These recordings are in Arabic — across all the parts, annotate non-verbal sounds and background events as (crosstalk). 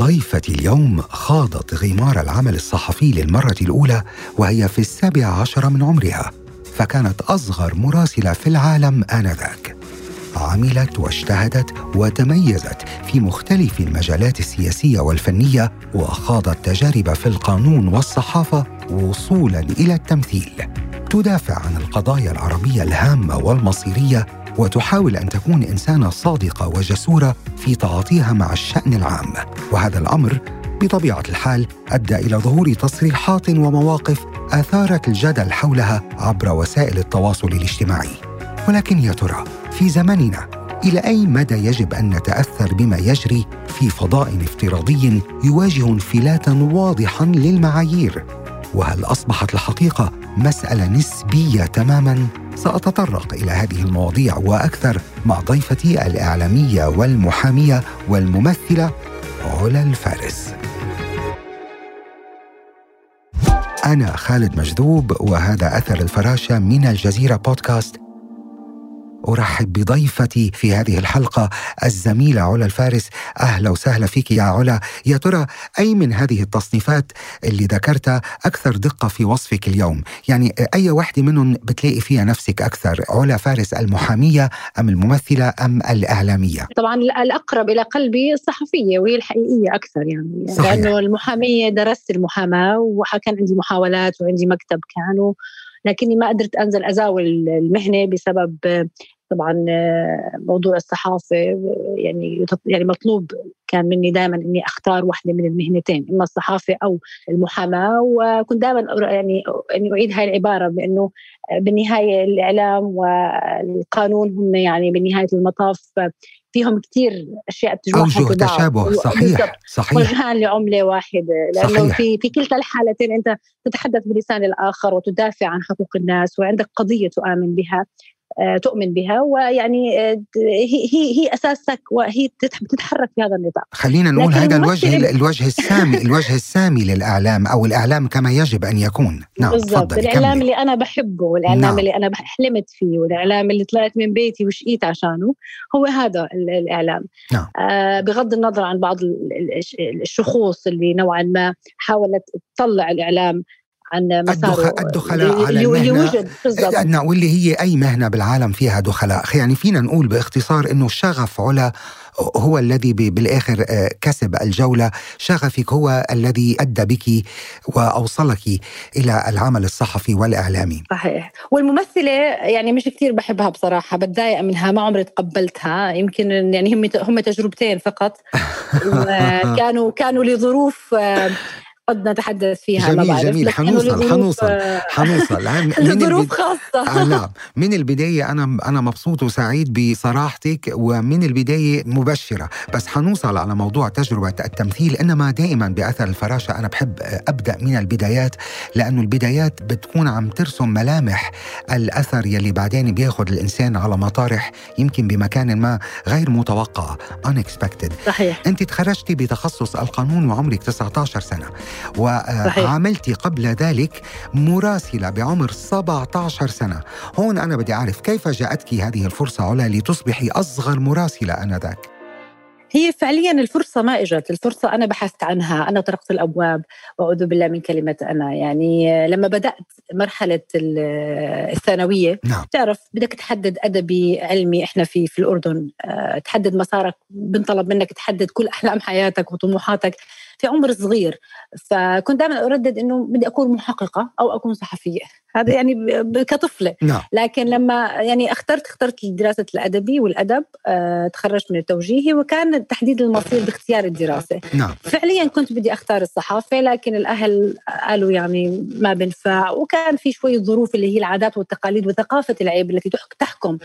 ضيفتي اليوم خاضت غمار العمل الصحفي للمرة الأولى وهي في السابع عشر من عمرها فكانت أصغر مراسلة في العالم آنذاك. عملت واجتهدت وتميزت في مختلف المجالات السياسية والفنية وخاضت تجارب في القانون والصحافة وصولا إلى التمثيل. تدافع عن القضايا العربية الهامة والمصيرية وتحاول أن تكون إنسانة صادقة وجسورة في تعاطيها مع الشأن العام. وهذا الأمر بطبيعة الحال أدى إلى ظهور تصريحات ومواقف آثارت الجدل حولها عبر وسائل التواصل الاجتماعي. ولكن يا ترى في زمننا إلى أي مدى يجب أن نتأثر بما يجري في فضاء افتراضي يواجه انفلاتا واضحا للمعايير؟ وهل أصبحت الحقيقة مسألة نسبية تماما؟ سأتطرق إلى هذه المواضيع وأكثر مع ضيفتي الإعلامية والمحامية والممثلة علا الفارس. أنا خالد مجذوب وهذا أثر الفراشة من الجزيرة بودكاست أرحب بضيفتي في هذه الحلقة الزميلة علا الفارس. أهلا وسهلا فيك يا علا. يا ترى أي من هذه التصنيفات اللي ذكرتها أكثر دقة في وصفك اليوم؟ يعني أي واحدة منهم بتلاقي فيها نفسك أكثر؟ علا فارس المحامية أم الممثلة أم الإعلامية؟ طبعا الأقرب إلى قلبي الصحفية وهي الحقيقية أكثر يعني. صحيح. لأنه المحامية درست المحاماة وكان عندي محاولات وعندي مكتب كانوا لكني ما قدرت أنزل أزاول المهنة بسبب طبعا موضوع الصحافة يعني يعني مطلوب كان مني دائما إني أختار واحدة من المهنتين إما الصحافة أو المحاماة وكنت دائما يعني إني أعيد هاي العبارة بأنه بالنهاية الإعلام والقانون هم يعني بنهايه المطاف فيهم كثير أشياء أوجه تشابه صحيح صحيح. وجهان لعملة واحدة لأنه صحيح. في في كلتا الحالتين أنت تتحدث بلسان الآخر وتدافع عن حقوق الناس وعندك قضية تؤمن بها. تؤمن بها ويعني آه، هي هي هي أساسك وهي بتتحرك في هذا النطاق خلينا نقول هذا الوجه الوجه السامي الوجه السامي للإعلام أو الإعلام كما يجب أن يكون نعم بالضبط الإعلام. اللي أنا بحبه والإعلام نعم. اللي أنا حلمت فيه والإعلام اللي طلعت من بيتي وشقيت عشانه هو هذا الإعلام نعم. آه بغض النظر عن بعض الشخوص اللي نوعا ما حاولت تطلع الإعلام عن مساره الدخلاء على المهنة. بالضبط. واللي هي أي مهنة بالعالم فيها دخلاء. يعني فينا نقول باختصار أنه شغف علا هو الذي بالآخر آه، كسب الجولة، شغفك هو الذي أدى بك وأوصلك إلى العمل الصحفي والإعلامي. صحيح، والممثلة يعني مش كثير بحبها بصراحة، بتضايق منها ما عمري تقبلتها، يمكن يعني هم هم تجربتين فقط. (laughs) وكانوا كانوا لظروف آه، قد نتحدث فيها جميل ما جميل. حنوصل حنوصل حنوصل. (laughs) لظروف خاصة. آه نعم. من البداية أنا أنا مبسوط وسعيد بصراحتك ومن البداية مبشرة. بس حنوصل على موضوع تجربة التمثيل إنما دائما بأثر الفراشة أنا بحب أبدأ من البدايات لأنه البدايات بتكون عم ترسم ملامح الأثر يلي بعدين بياخذ الإنسان على مطارح يمكن بمكان ما غير متوقعة unexpected. صحيح. أنت تخرجتي بتخصص القانون وعمرك 19 سنة. وعملت قبل ذلك مراسلة بعمر 17 سنة. هون أنا بدي أعرف كيف جاءتك هذه الفرصة علا لتصبحي أصغر مراسلة آنذاك؟ هي فعليا الفرصة ما إجت، الفرصة أنا بحثت عنها، أنا طرقت الأبواب وأعوذ بالله من كلمة أنا، يعني لما بدأت مرحلة الثانوية نعم. تعرف بدك تحدد أدبي علمي إحنا في في الأردن، أه تحدد مسارك، بنطلب منك تحدد كل أحلام حياتك وطموحاتك. في عمر صغير. فكنت دائما أردد إنه بدي أكون محققة أو أكون صحفية. هذا يعني كطفلة. نعم. لكن لما يعني اخترت اخترت دراسة الأدبي والأدب آه تخرجت من التوجيهي وكان تحديد المصير باختيار الدراسة. نعم. فعليا كنت بدي أختار الصحافة لكن الأهل قالوا يعني ما بنفع. وكان في شوية ظروف اللي هي العادات والتقاليد وثقافة العيب التي تحكم.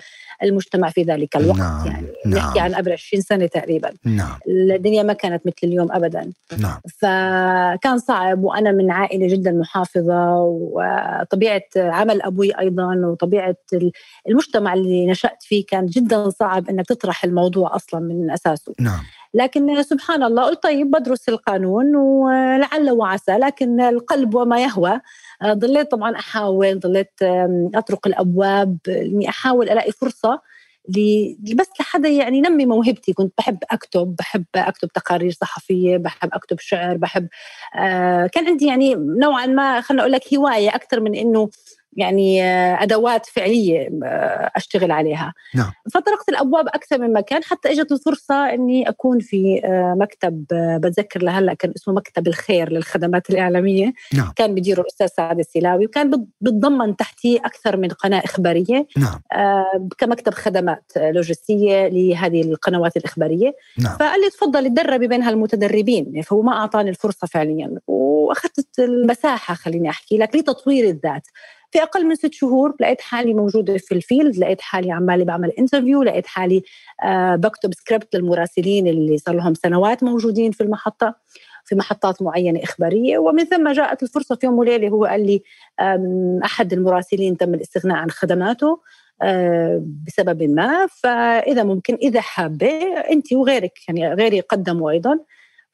المجتمع في ذلك الوقت نعم. يعني نعم. نحكي عن قبل 20 سنة تقريبا نعم. الدنيا ما كانت مثل اليوم ابدا نعم. فكان صعب وأنا من عائلة جدا محافظة وطبيعة عمل أبوي أيضا وطبيعة المجتمع اللي نشأت فيه كان جدا صعب إنك تطرح الموضوع أصلا من أساسه نعم. لكن سبحان الله قلت طيب بدرس القانون ولعل وعسى لكن القلب وما يهوى ضليت طبعا أحاول ضليت أطرق الأبواب إني أحاول ألاقي فرصة بس لحدا يعني نمي موهبتي. كنت بحب أكتب بحب أكتب تقارير صحفية بحب أكتب شعر بحب آه كان عندي يعني نوعا ما خلينا أقول لك هواية أكثر من إنه يعني آه، أدوات فعلية آه، أشتغل عليها نعم. فطرقت الأبواب أكثر من مكان حتى اجت الفرصه إني أكون في آه، مكتب بتذكر لهلا كان اسمه مكتب الخير للخدمات الإعلامية نعم. كان بديره الأستاذ سعد السلاوي وكان بتضمن تحتيه أكثر من قناة إخبارية نعم. كمكتب خدمات لوجستية لهذه القنوات الإخبارية نعم. فقال لي تفضلي تدربي بين هالمتدربين فهو ما أعطاني الفرصة فعليا وأخذت المساحة خليني أحكي لك لتطوير الذات في أقل من ست شهور لقيت حالي موجودة في ال field لقيت حالي عمالي بعمل interview لقيت حالي آه بكتب سكريبت للمراسلين اللي صار لهم سنوات موجودين في المحطة في محطات معينة إخبارية. ومن ثم جاءت الفرصة في يوم وليلة هو قال لي أحد المراسلين تم الاستغناء عن خدماته آه، بسبب ما. فإذا ممكن إذا حابة انت وغيرك يعني غيري قدموا أيضا.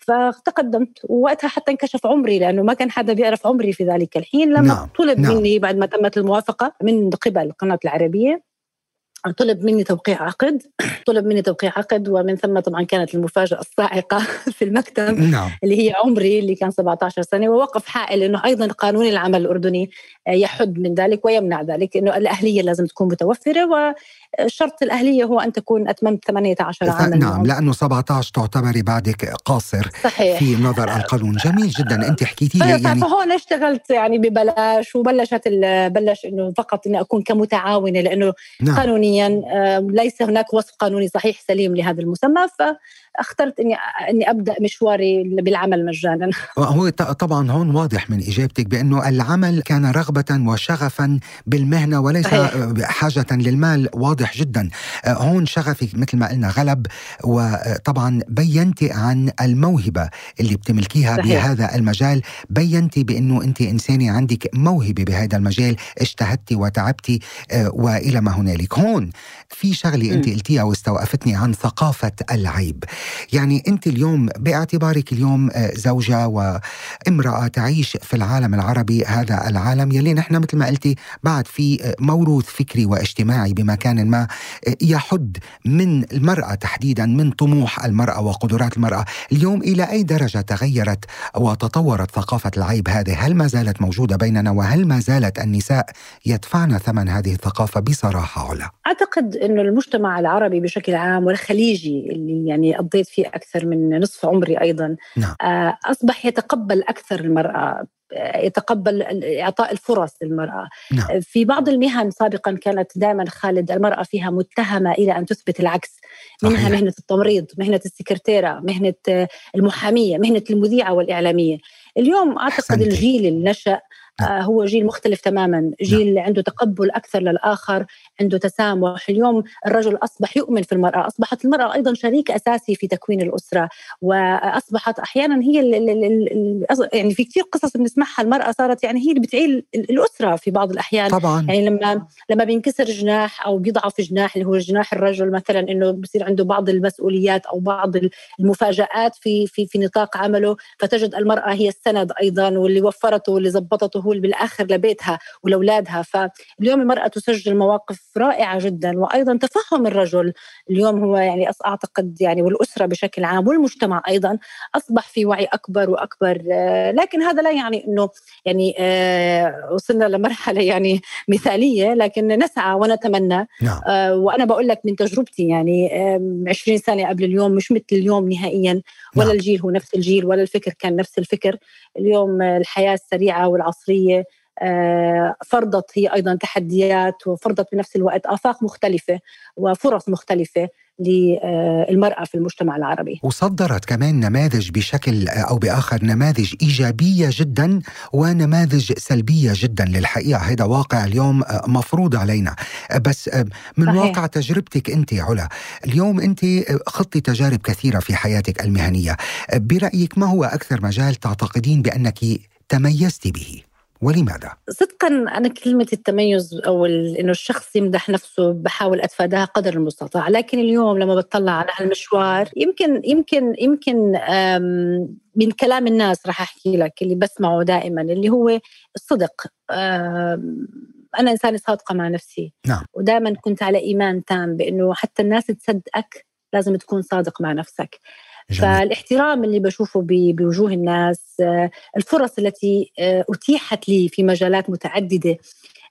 فتقدمت ووقتها حتى انكشف عمري لأنه ما كان حدا بيعرف عمري في ذلك الحين لما نعم. طلب نعم. مني بعد ما تمت الموافقة من قبل القناة العربية طلب مني توقيع عقد (clears throat) طلب مني توقيع عقد ومن ثم طبعا كانت المفاجأة الصاعقة (laughs) في المكتب نعم. اللي هي عمري اللي كان 17 سنة ووقف حائل أنه أيضا قانون العمل الأردني يحد من ذلك ويمنع ذلك أنه الأهلية لازم تكون متوفرة شرط الأهلية هو أن تكون أتممت 18 عاما نعم لأنه 17 تعتبري بعدك قاصر صحيح. في نظر القانون جميل جدا أنت حكيتي لي يعني فهون اشتغلت يعني ببلاش وبلشت بلش أنه فقط أني أكون كمتعاونة لأنه نعم. قانونيا ليس هناك وصف قانوني صحيح سليم لهذا المسمى ف اخترت إني إني أبدأ مشواري بالعمل مجانا. (laughs) هو طبعا هون واضح من إجابتك بأنه العمل كان رغبة وشغفا بالمهنة وليس صحيح. حاجة للمال. واضح جدا. هون شغفك مثل ما قلنا غلب وطبعا بينتي عن الموهبة اللي بتملكيها صحيح. بهذا المجال. بينتي بأنه أنت إنسانة عندك موهبة بهذا المجال اجتهدتي وتعبتي وإلى ما هنالك. هون في شغلة أنت قلتيها واستوقفتني عن ثقافة العيب. يعني أنت اليوم باعتبارك اليوم آه، زوجة وامرأة تعيش في العالم العربي هذا العالم يلي نحن مثل ما قلتي بعد في آه، موروث فكري واجتماعي بمكان ما آه، يحد من المرأة تحديدا من طموح المرأة وقدرات المرأة. اليوم إلى أي درجة تغيرت وتطورت ثقافة العيب هذه؟ هل ما زالت موجودة بيننا؟ وهل ما زالت النساء يدفعن ثمن هذه الثقافة بصراحة علا؟ أعتقد أنه المجتمع العربي بشكل عام والخليجي اللي يعني قضيت فيه أكثر من نصف عمري أيضا نعم. آه، أصبح يتقبل أكثر المرأة آه، يتقبل إعطاء الفرص للمرأة نعم. في بعض المهن سابقا كانت دائما خالد المرأة فيها متهمة إلى أن تثبت العكس منها صحيح. مهنة التمريض مهنة السكرتيرة مهنة المحامية مهنة المذيعة والإعلامية اليوم أعتقد حسنتي. الجيل اللي نشا. آه، هو جيل مختلف تماما. جيل نعم. عنده تقبل أكثر للآخر عنده تسامح. اليوم الرجل أصبح يؤمن في المرأة أصبحت المرأة أيضا شريك أساسي في تكوين الأسرة وأصبحت أحيانا هي ال ال ال يعني في كثير قصص بنسمعها المرأة صارت يعني هي اللي بتعيل الأسرة في بعض الأحيان. طبعا. يعني لما لما بينكسر جناح أو بيضعف جناح اللي هو جناح الرجل مثلا إنه بصير عنده بعض المسؤوليات أو بعض المفاجآت في في في نطاق عمله فتجد المرأة هي السند أيضا واللي وفرته واللي زبطته اللي بالآخر لبيتها ولأولادها. فاليوم المرأة تسجل مواقف رائعة جدا وأيضا تفهم الرجل. اليوم هو يعني أعتقد يعني والأسرة بشكل عام والمجتمع أيضا أصبح في وعي أكبر وأكبر. آه، لكن هذا لا يعني إنه يعني آه، وصلنا لمرحلة يعني مثالية لكن نسعى ونتمنى. نعم. آه، وأنا بقول لك من تجربتي يعني 20 سنة قبل اليوم مش مثل اليوم نهائيا. ولا نعم. الجيل هو نفس الجيل ولا الفكر كان نفس الفكر. اليوم الحياة السريعه والعصرية آه، فرضت هي أيضا تحديات وفرضت بنفس الوقت آفاق مختلفة وفرص مختلفة للمرأة في المجتمع العربي وصدرت كمان نماذج بشكل أو بآخر نماذج إيجابية جدا ونماذج سلبية جدا للحقيقة هذا واقع اليوم مفروض علينا بس من صحيح. واقع تجربتك أنت علا اليوم أنت خضتي تجارب كثيرة في حياتك المهنية برأيك ما هو أكثر مجال تعتقدين بأنك تميزت به؟ ولماذا؟ صدقا أنا كلمة التميز أو إنه الشخص يمدح نفسه بحاول أتفاداها قدر المستطاع، لكن اليوم لما بطلع على المشوار يمكن يمكن يمكن من كلام الناس راح أحكي لك اللي بسمعه دائما اللي هو الصدق أنا إنسانة صادقة مع نفسي نعم. ودائما كنت على إيمان تام بإنه حتى الناس تصدقك لازم تكون صادق مع نفسك جميل. فالاحترام اللي بشوفه بوجوه الناس آه، الفرص التي آه، أتيحت لي في مجالات متعددة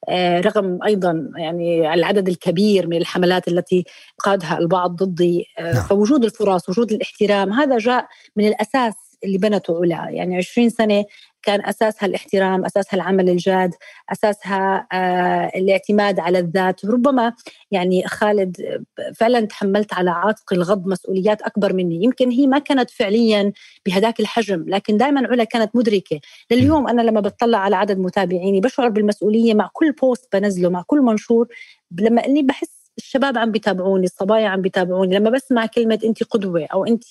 آه، رغم أيضا يعني العدد الكبير من الحملات التي قادها البعض ضدي نعم. فوجود الفرص وجود الاحترام هذا جاء من الأساس اللي بنته علا يعني 20 سنة كان أساسها الاحترام أساسها العمل الجاد أساسها آه الاعتماد على الذات. ربما يعني خالد فعلا تحملت على عاتق الغض مسؤوليات أكبر مني. يمكن هي ما كانت فعليا بهذاك الحجم لكن دائما علا كانت مدركة. لليوم أنا لما بطلع على عدد متابعيني بشعر بالمسؤولية مع كل بوست بنزله مع كل منشور. لما إني بحس الشباب عم بيتابعوني الصبايا عم بيتابعوني. لما بسمع كلمة أنت قدوة أو أنت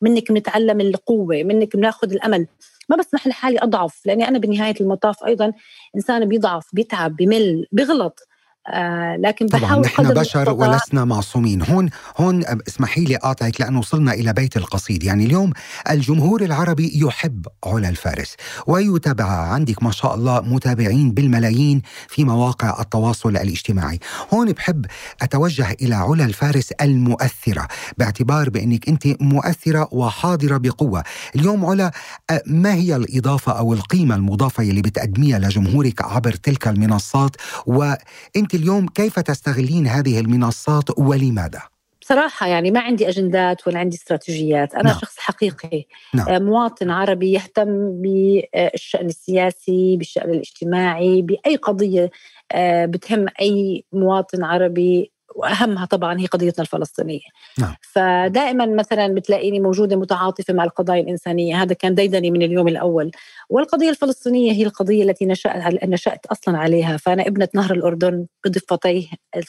منك بنتعلم القوة منك بناخذ الأمل ما بسمح لحالي أضعف لأني أنا بنهاية المطاف أيضا إنسان بيضعف بيتعب بمل بيغلط آه لكن طبعا نحن بشر ولسنا معصومين. هون هون اسمحي لي أقاطعك لأنه وصلنا إلى بيت القصيد. يعني اليوم الجمهور العربي يحب علا الفارس ويتابع عندك ما شاء الله متابعين بالملايين في مواقع التواصل الاجتماعي. هون بحب أتوجه إلى علا الفارس المؤثرة باعتبار بأنك أنت مؤثرة وحاضرة بقوة. اليوم علا آه، ما هي الإضافة أو القيمة المضافة اللي بتقدميها لجمهورك عبر تلك المنصات؟ وأنت اليوم كيف تستغلين هذه المنصات ولماذا؟ بصراحة يعني ما عندي أجندات ولا عندي استراتيجيات أنا نعم. شخص حقيقي نعم. آه، مواطن عربي يهتم بالشأن السياسي بالشأن الاجتماعي بأي قضية آه، بتهم أي مواطن عربي وأهمها طبعا هي قضيتنا الفلسطينية. نعم. فدائما مثلا بتلاقيني موجودة متعاطفة مع القضايا الإنسانية. هذا كان ديدني من اليوم الأول. والقضية الفلسطينية هي القضية التي نشات نشأت أصلا عليها. فأنا ابنة نهر الأردن بضفتيه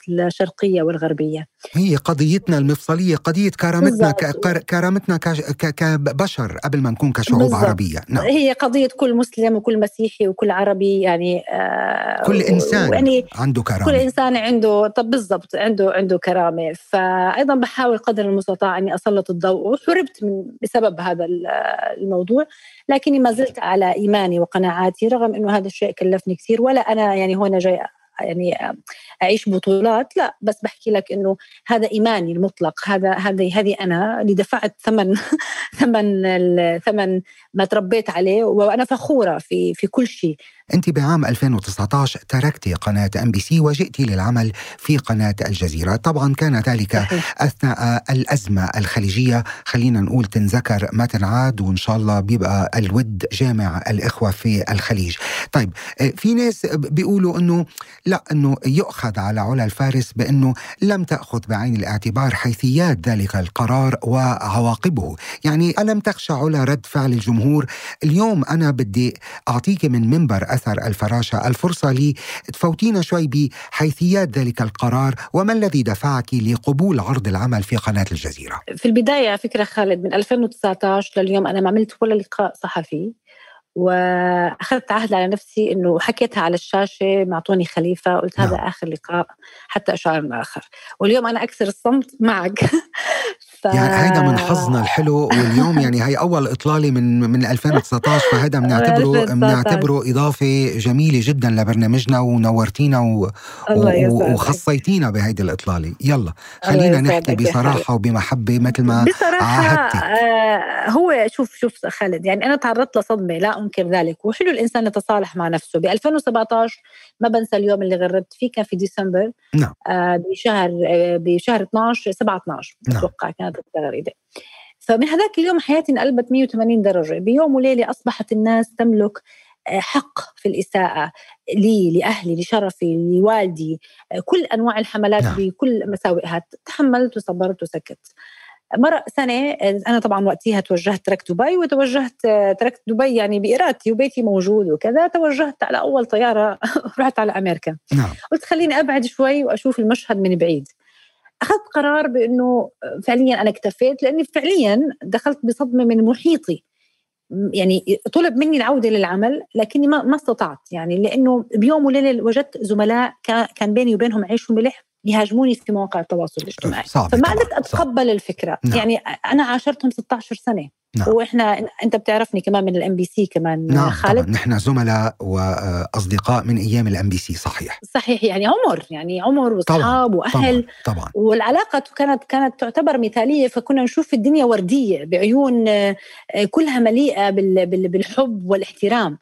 الشرقية والغربية. هي قضيتنا المفصلية قضية كرامتنا كرامتنا كبشر قبل ما نكون كشعوب بالزبط. عربية. نعم. هي قضية كل مسلم وكل مسيحي وكل عربي يعني آه كل إنسان يعني عنده كرامة. كل إنسان عنده طب بالضبط عنده عنده كرامة. فايضا بحاول قدر المستطاع إني أسلط الضوء وحربت من بسبب هذا الموضوع. لكني ما زلت على إيماني وقناعاتي رغم إنه هذا الشيء كلفني كثير. ولا أنا يعني هنا جاي يعني أعيش بطولات لا. بس بحكي لك إنه هذا إيماني المطلق. هذا هذه هذه أنا اللي دفعت ثمن (laughs) ثمن ثمن ما تربيت عليه. وأنا فخورة في في كل شيء. أنت بعام 2019 تركت قناة أم بي سي وجئت للعمل في قناة الجزيرة. طبعا كان ذلك أثناء الأزمة الخليجية. خلينا نقول تنذكر ما تنعاد وإن شاء الله بيبقى الود جامع الإخوة في الخليج. طيب في ناس بيقولوا أنه لا أنه يؤخذ على علا الفارس بأنه لم تأخذ بعين الاعتبار حيثيات ذلك القرار وعواقبه. يعني ألم تخشى علا رد فعل الجمهور؟ اليوم أنا بدي أعطيك من منبر أثر الفراشة الفرصة لي. تفوتينا شوي بحيثيات ذلك القرار. وما الذي دفعك لقبول عرض العمل في قناة الجزيرة؟ في البداية فكرة خالد من 2019 لليوم أنا ما عملت ولا لقاء صحفي. وأخذت عهد على نفسي إنه حكيتها على الشاشة معطوني خليفة. قلت هذا نعم. آخر لقاء حتى اشعر آخر. واليوم أنا أكسر الصمت معك. (laughs) ف... يعني هيدا من حظنا الحلو واليوم يعني هي أول إطلالة من من 2019 فهذا بنعتبره (laughs) بنعتبره إضافة جميلة جدا لبرنامجنا ونورتينا و... و... وخصيتينا بهيدي الإطلالة. يلا خلينا نحكي بصراحة وبمحبة مثل ما بصراحة. آه هو شوف شوف خالد يعني أنا تعرضت لصدمة لا أنكر ذلك. وحلو الإنسان يتصالح مع نفسه. ب 2017 ما بنسى اليوم اللي غردت فيه كان في ديسمبر. نعم. آه بشهر آه بشهر 12 7 12 نعم. أتوقع كانت التغريده فمن هذاك اليوم حياتي انقلبت 180 درجة. بيوم وليلة أصبحت الناس تملك آه، حق في الإساءة لي لأهلي لشرفي لوالدي آه، كل أنواع الحملات نعم. بكل مساوئها. تحملت وصبرت وسكت. مر سنة أنا طبعا وقتها توجهت تركت دبي وتوجهت تركت دبي يعني بإرادتي وبيتي موجود وكذا. توجهت على أول طيارة (laughs) رحت على أمريكا. نعم. قلت خليني أبعد شوي وأشوف المشهد من بعيد. أخذت قرار بأنه فعليا أنا اكتفيت لأني فعليا دخلت بصدمة من محيطي. يعني طلب مني العودة للعمل لكني ما ما استطعت. يعني لأنه بيوم وليلة وجدت زملاء كان بيني وبينهم عيش وملح يهاجموني في مواقع التواصل الاجتماعي. فما قدرت أتقبل الفكرة. نعم. يعني أنا عاشرتهم 16 سنة. نعم. وإحنا أنت بتعرفني كمان من ال MBC كمان نعم خالد. طبعا نحن زملاء وأصدقاء من أيام ال MBC صحيح. صحيح يعني عمر يعني عمر وأصحاب وأهل. طبعا, طبعا. والعلاقة كانت كانت تعتبر مثالية فكنا نشوف الدنيا وردية بعيون آه، كلها مليئة بالحب والاحترام.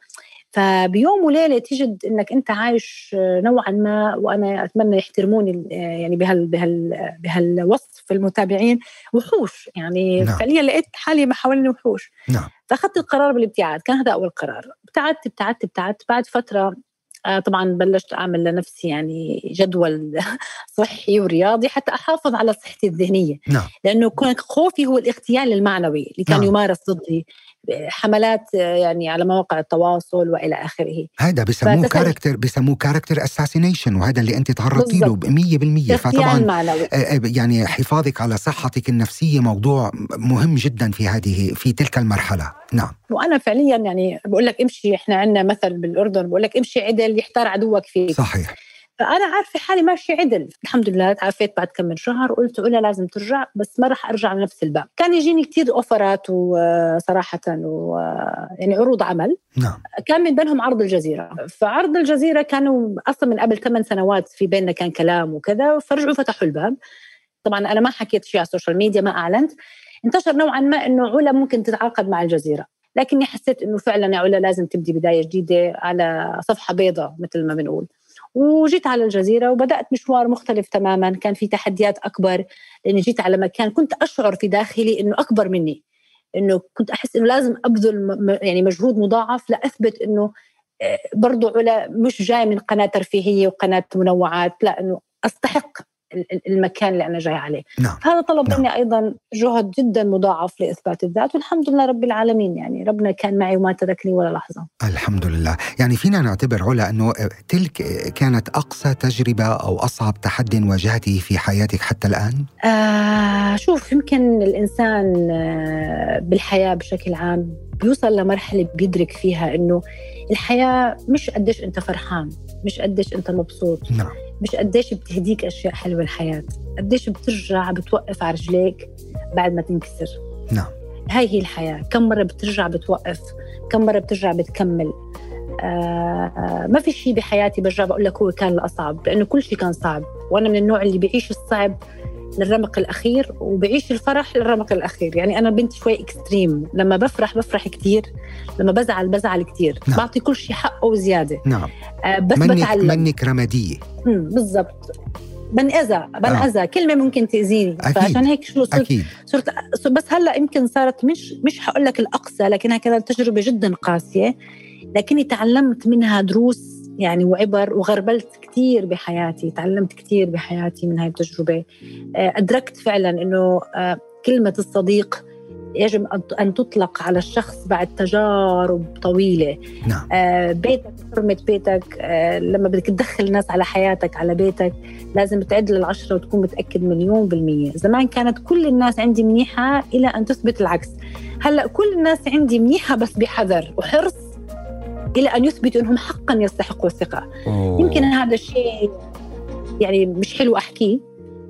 فبيوم وليلة تجد إنك أنت عايش نوعا ما وأنا أتمنى يحترموني يعني بهال بهال بهالوصف المتابعين وحوش يعني نعم. فعليا لقيت حالي ما حواليني وحوش نعم. فأخذت القرار بالابتعاد كان هذا أول قرار ابتعدت ابتعدت ابتعدت بعد فترة آه، طبعا بلشت أعمل لنفسي يعني جدول (laughs) صحي ورياضي حتى أحافظ على صحتي الذهنية نعم. لأنه كان خوفي هو الاغتيال المعنوي اللي كان نعم. يمارس ضدي حملات يعني على مواقع التواصل وإلى آخره. هذا بسموه character بسموه character assassination وهذا اللي أنت تعرضتي له 100% فطبعا معنوي. آه، آه، يعني حفاظك على صحتك النفسية موضوع مهم جدا في هذه في تلك المرحلة. نعم. وأنا فعليا يعني بقول لك امشي إحنا عندنا مثل بالأردن بقول لك امشي عدل يحتار عدوك فيك. صحيح. فأنا عارفة حالي ماشي عدل. الحمد لله تعافيت بعد كم من شهر وقلت علا لازم ترجع بس ما راح أرجع لنفس الباب. كان يجيني كثير أوفرات وصراحه و يعني عروض عمل. نعم. كان من بينهم عرض الجزيرة. فعرض الجزيرة كانوا أصلا من قبل ثمان سنوات في بيننا كان كلام وكذا فرجعوا فتحوا الباب. طبعا أنا ما حكيت شيء على ال social media ما أعلنت. انتشر نوعا ما إنه علا ممكن تتعاقد مع الجزيرة. لكني حسيت إنه فعلا يا علا لازم تبدي بداية جديدة على صفحة بيضاء مثل ما بنقول. وجيت على الجزيرة وبدأت مشوار مختلف تماما. كان في تحديات أكبر لأني جيت على مكان كنت أشعر في داخلي أنه أكبر مني. أنه كنت أحس أنه لازم أبذل يعني مجهود مضاعف لأثبت أنه آه، برضو علا مش جاي من قناة ترفيهية وقناة منوعات لا أنه أستحق المكان اللي أنا جاي عليه. نعم. هذا طلب نعم. مني أيضا جهد جدا مضاعف لإثبات الذات والحمد لله رب العالمين يعني ربنا كان معي وما تركني ولا لحظة. الحمد لله. يعني فينا نعتبر علا أنه تلك كانت أقصى تجربة أو أصعب تحد واجهته في حياتك حتى الآن؟ آه شوف يمكن الإنسان آه، بالحياة بشكل عام بيوصل لمرحلة بيدرك فيها إنه الحياة مش قديش أنت فرحان مش قديش أنت مبسوط. نعم. مش قديش بتهديك أشياء حلوة الحياة قديش بترجع بتوقف على رجليك بعد ما تنكسر. نعم. هاي هي الحياة كم مرة بترجع بتوقف كم مرة بترجع بتكمل. آه ما في شيء بحياتي برجع بقول لك هو كان الأصعب لأنه كل شيء كان صعب. وأنا من النوع اللي بيعيش الصعب للرمق الأخير وبعيش الفرح للرمق الأخير. يعني أنا بنت شوي اكستريم لما بفرح بفرح كثير لما بزعل بزعل كثير نعم. بعطي كل شيء حقه وزيادة. نعم. آه بس منك بتعلم. منك رمادية. بالضبط. بنأذى بنأذى. آه. كلمة ممكن تأذيني. أكيد. فعشان هيك شو صرت أكيد. صرت بس هلأ يمكن صارت مش مش حقول لك الأقصى لكنها كانت تجربة جدا قاسية. لكني تعلمت منها دروس يعني وعبر وغربلت كثير بحياتي تعلمت كثير بحياتي من هاي التجربة. آه، أدركت فعلا أنه آه، كلمة الصديق يجب أن تطلق على الشخص بعد تجارب طويلة. نعم. آه بيتك حرمة بيتك آه لما بدك تدخل الناس على حياتك على بيتك لازم تعد للعشرة وتكون متأكد مليون بالمية. زمان كانت كل الناس عندي منيحة إلى أن تثبت العكس. هلأ كل الناس عندي منيحة بس بحذر وحرص إلى أن يثبتوا أنهم حقا يستحقوا الثقة. أوه. يمكن هذا الشيء يعني مش حلو أحكيه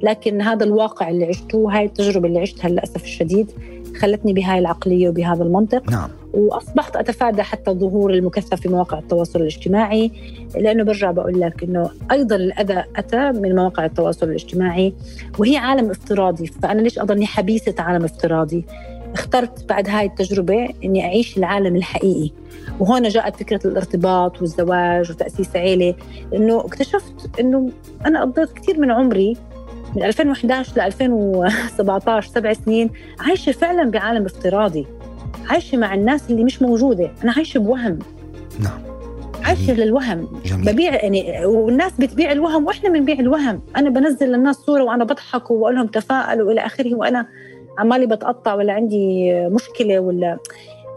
لكن هذا الواقع اللي عشته هاي التجربة اللي عشتها للأسف الشديد خلتني بهاي العقلية وبهذا المنطق. نعم. وأصبحت أتفادى حتى الظهور المكثف في مواقع التواصل الاجتماعي لأنه برجع بقول لك إنه أيضا الأذى أتى من مواقع التواصل الاجتماعي وهي عالم افتراضي. فأنا ليش اضلني حبيسة عالم افتراضي؟ اخترت بعد هاي التجربة إني أعيش العالم الحقيقي. وهون جاءت فكرة الارتباط والزواج وتأسيس عيلة. لأنه اكتشفت إنه أنا قضيت كثير من عمري من 2011 ل 2017 سبع سنين عايشة فعلا بعالم افتراضي. عايشة مع الناس اللي مش موجودة. أنا عايشة بوهم. نعم. عايشة للوهم. جميل. ببيع يعني والناس بتبيع الوهم وإحنا بنبيع الوهم. أنا بنزل للناس صورة وأنا بضحك وبقول لهم تفائلوا إلى آخره وأنا عمالي بتقطع ولا عندي مشكلة ولا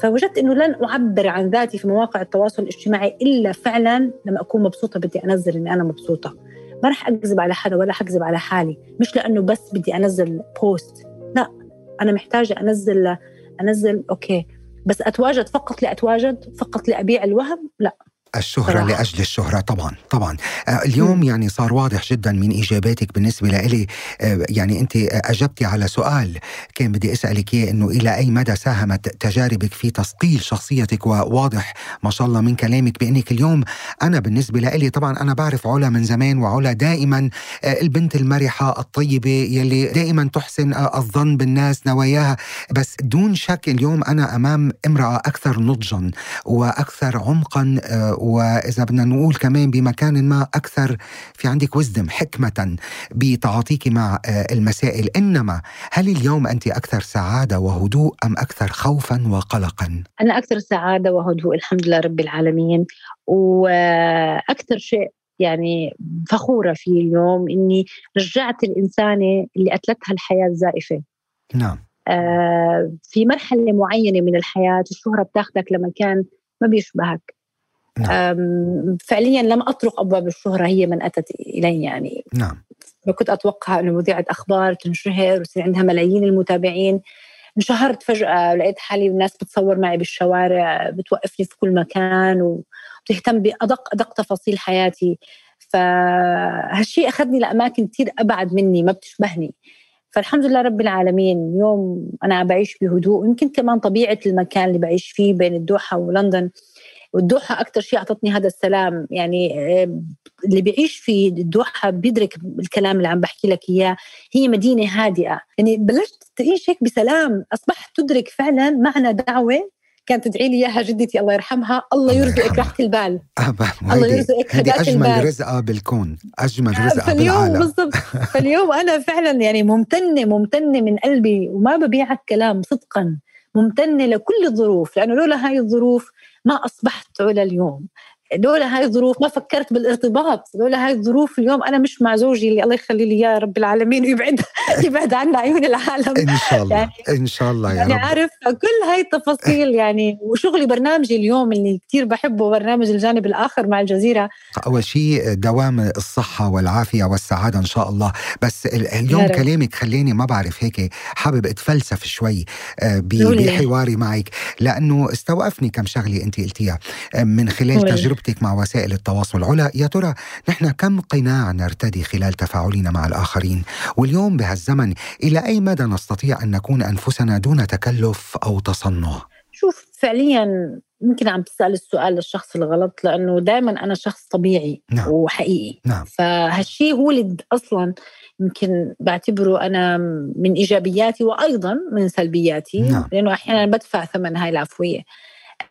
فوجدت إنه لن أعبر عن ذاتي في مواقع التواصل الاجتماعي إلا فعلا لما أكون مبسوطة بدي أنزل إني أنا مبسوطة. ما راح أكذب على حدا ولا حكذب على حالي. مش لأنه بس بدي أنزل بوست لا أنا محتاجة أنزل أنزل أوكي. بس أتواجد فقط لأتواجد؟ فقط لأبيع الوهم؟ لا. الشهرة صراحة. لأجل الشهرة طبعا طبعا. آه، اليوم م. يعني صار واضح جدا من إجاباتك بالنسبة لي آه، يعني أنت أجبتي على سؤال. كان بدي أسألك إياه أنه إلى أي مدى ساهمت تجاربك في تصقيل شخصيتك؟ وواضح ما شاء الله من كلامك بأنك اليوم أنا بالنسبة لي طبعا أنا بعرف علا من زمان وعلا دائما البنت المرحة الطيبة يلي دائما تحسن الظن بالناس نواياها. بس دون شك اليوم أنا أمام امرأة أكثر نضجا وأكثر عمقا وإذا بدنا نقول كمان بمكان ما أكثر في عندك وزدم حكمة بتعاطيك مع آه، المسائل. إنما هل اليوم أنت أكثر سعادة وهدوء أم أكثر خوفا وقلقا؟ أنا أكثر سعادة وهدوء الحمد لله رب العالمين. وأكثر شيء يعني فخورة فيه اليوم إني رجعت الإنسانة اللي أتلتها الحياة الزائفة. نعم. آه في مرحلة معينة من الحياة الشهرة بتاخدك لمكان ما بيشبهك. نعم. فعليا لم أطرق أبواب الشهرة هي من أتت إلي يعني. نعم. كنت أتوقع أنه مذيعة أخبار تنشهر ويصير عندها ملايين المتابعين. انشهرت فجأة لقيت حالي الناس بتصور معي بالشوارع بتوقفني في كل مكان وبتهتم بأدق أدق تفاصيل حياتي. فهالشيء أخذني لأماكن كثير أبعد مني ما بتشبهني. فالحمد لله رب العالمين اليوم أنا بعيش بهدوء يمكن كمان طبيعة المكان اللي بعيش فيه بين الدوحة ولندن والدوحة أكثر شيء أعطتني هذا السلام. يعني اللي بيعيش في الدوحة بيدرك الكلام اللي عم بحكي لك إياه. هي مدينة هادئة. يعني بلشت تعيش هيك بسلام. أصبحت تدرك فعلا معنى دعوة كانت تدعي لي إياها جدتي الله يرحمها. الله يرزقك راحة البال. (laughs) الله يرزقك هدي أجمل البال. رزقة بالكون. أجمل آه، رزقة فاليوم بالعالم. بالضبط. (laughs) فاليوم أنا فعلا يعني ممتنة ممتنة من قلبي وما ببيعك كلام صدقا. ممتنة لكل الظروف لأنه لولا هاي الظروف ما أصبحت علا اليوم. لولا هاي الظروف ما فكرت بالارتباط لولا هاي الظروف اليوم أنا مش مع زوجي اللي الله يخلي لي إياه رب العالمين ويبعد (laughs) يبعد عنا عيون العالم. إن شاء الله يعني إن شاء الله يا يعني رب. عارف كل هاي التفاصيل يعني وشغلي برنامجي اليوم اللي كثير بحبه برنامج الجانب الآخر مع الجزيرة. أول شيء دوام الصحة والعافية والسعادة إن شاء الله. بس اليوم كلامك خليني ما بعرف هيك حابب أتفلسف شوي آه، بحواري معك. لأنه استوقفني كم شغلة أنت قلتيها آه، من خلال تجربه تجربتك مع وسائل التواصل علا يا ترى نحن كم قناع نرتدي خلال تفاعلنا مع الآخرين واليوم بهالزمن إلى أي مدى نستطيع أن نكون أنفسنا دون تكلف أو تصنع شوف فعليا ممكن عم تسأل السؤال للشخص الغلط لأنه دائما أنا شخص طبيعي نعم. وحقيقي نعم. فهالشيء هو اللي أصلا يمكن بعتبره أنا من إيجابياتي وأيضا من سلبياتي نعم. لأنه أحيانا بدفع ثمن هاي العفوية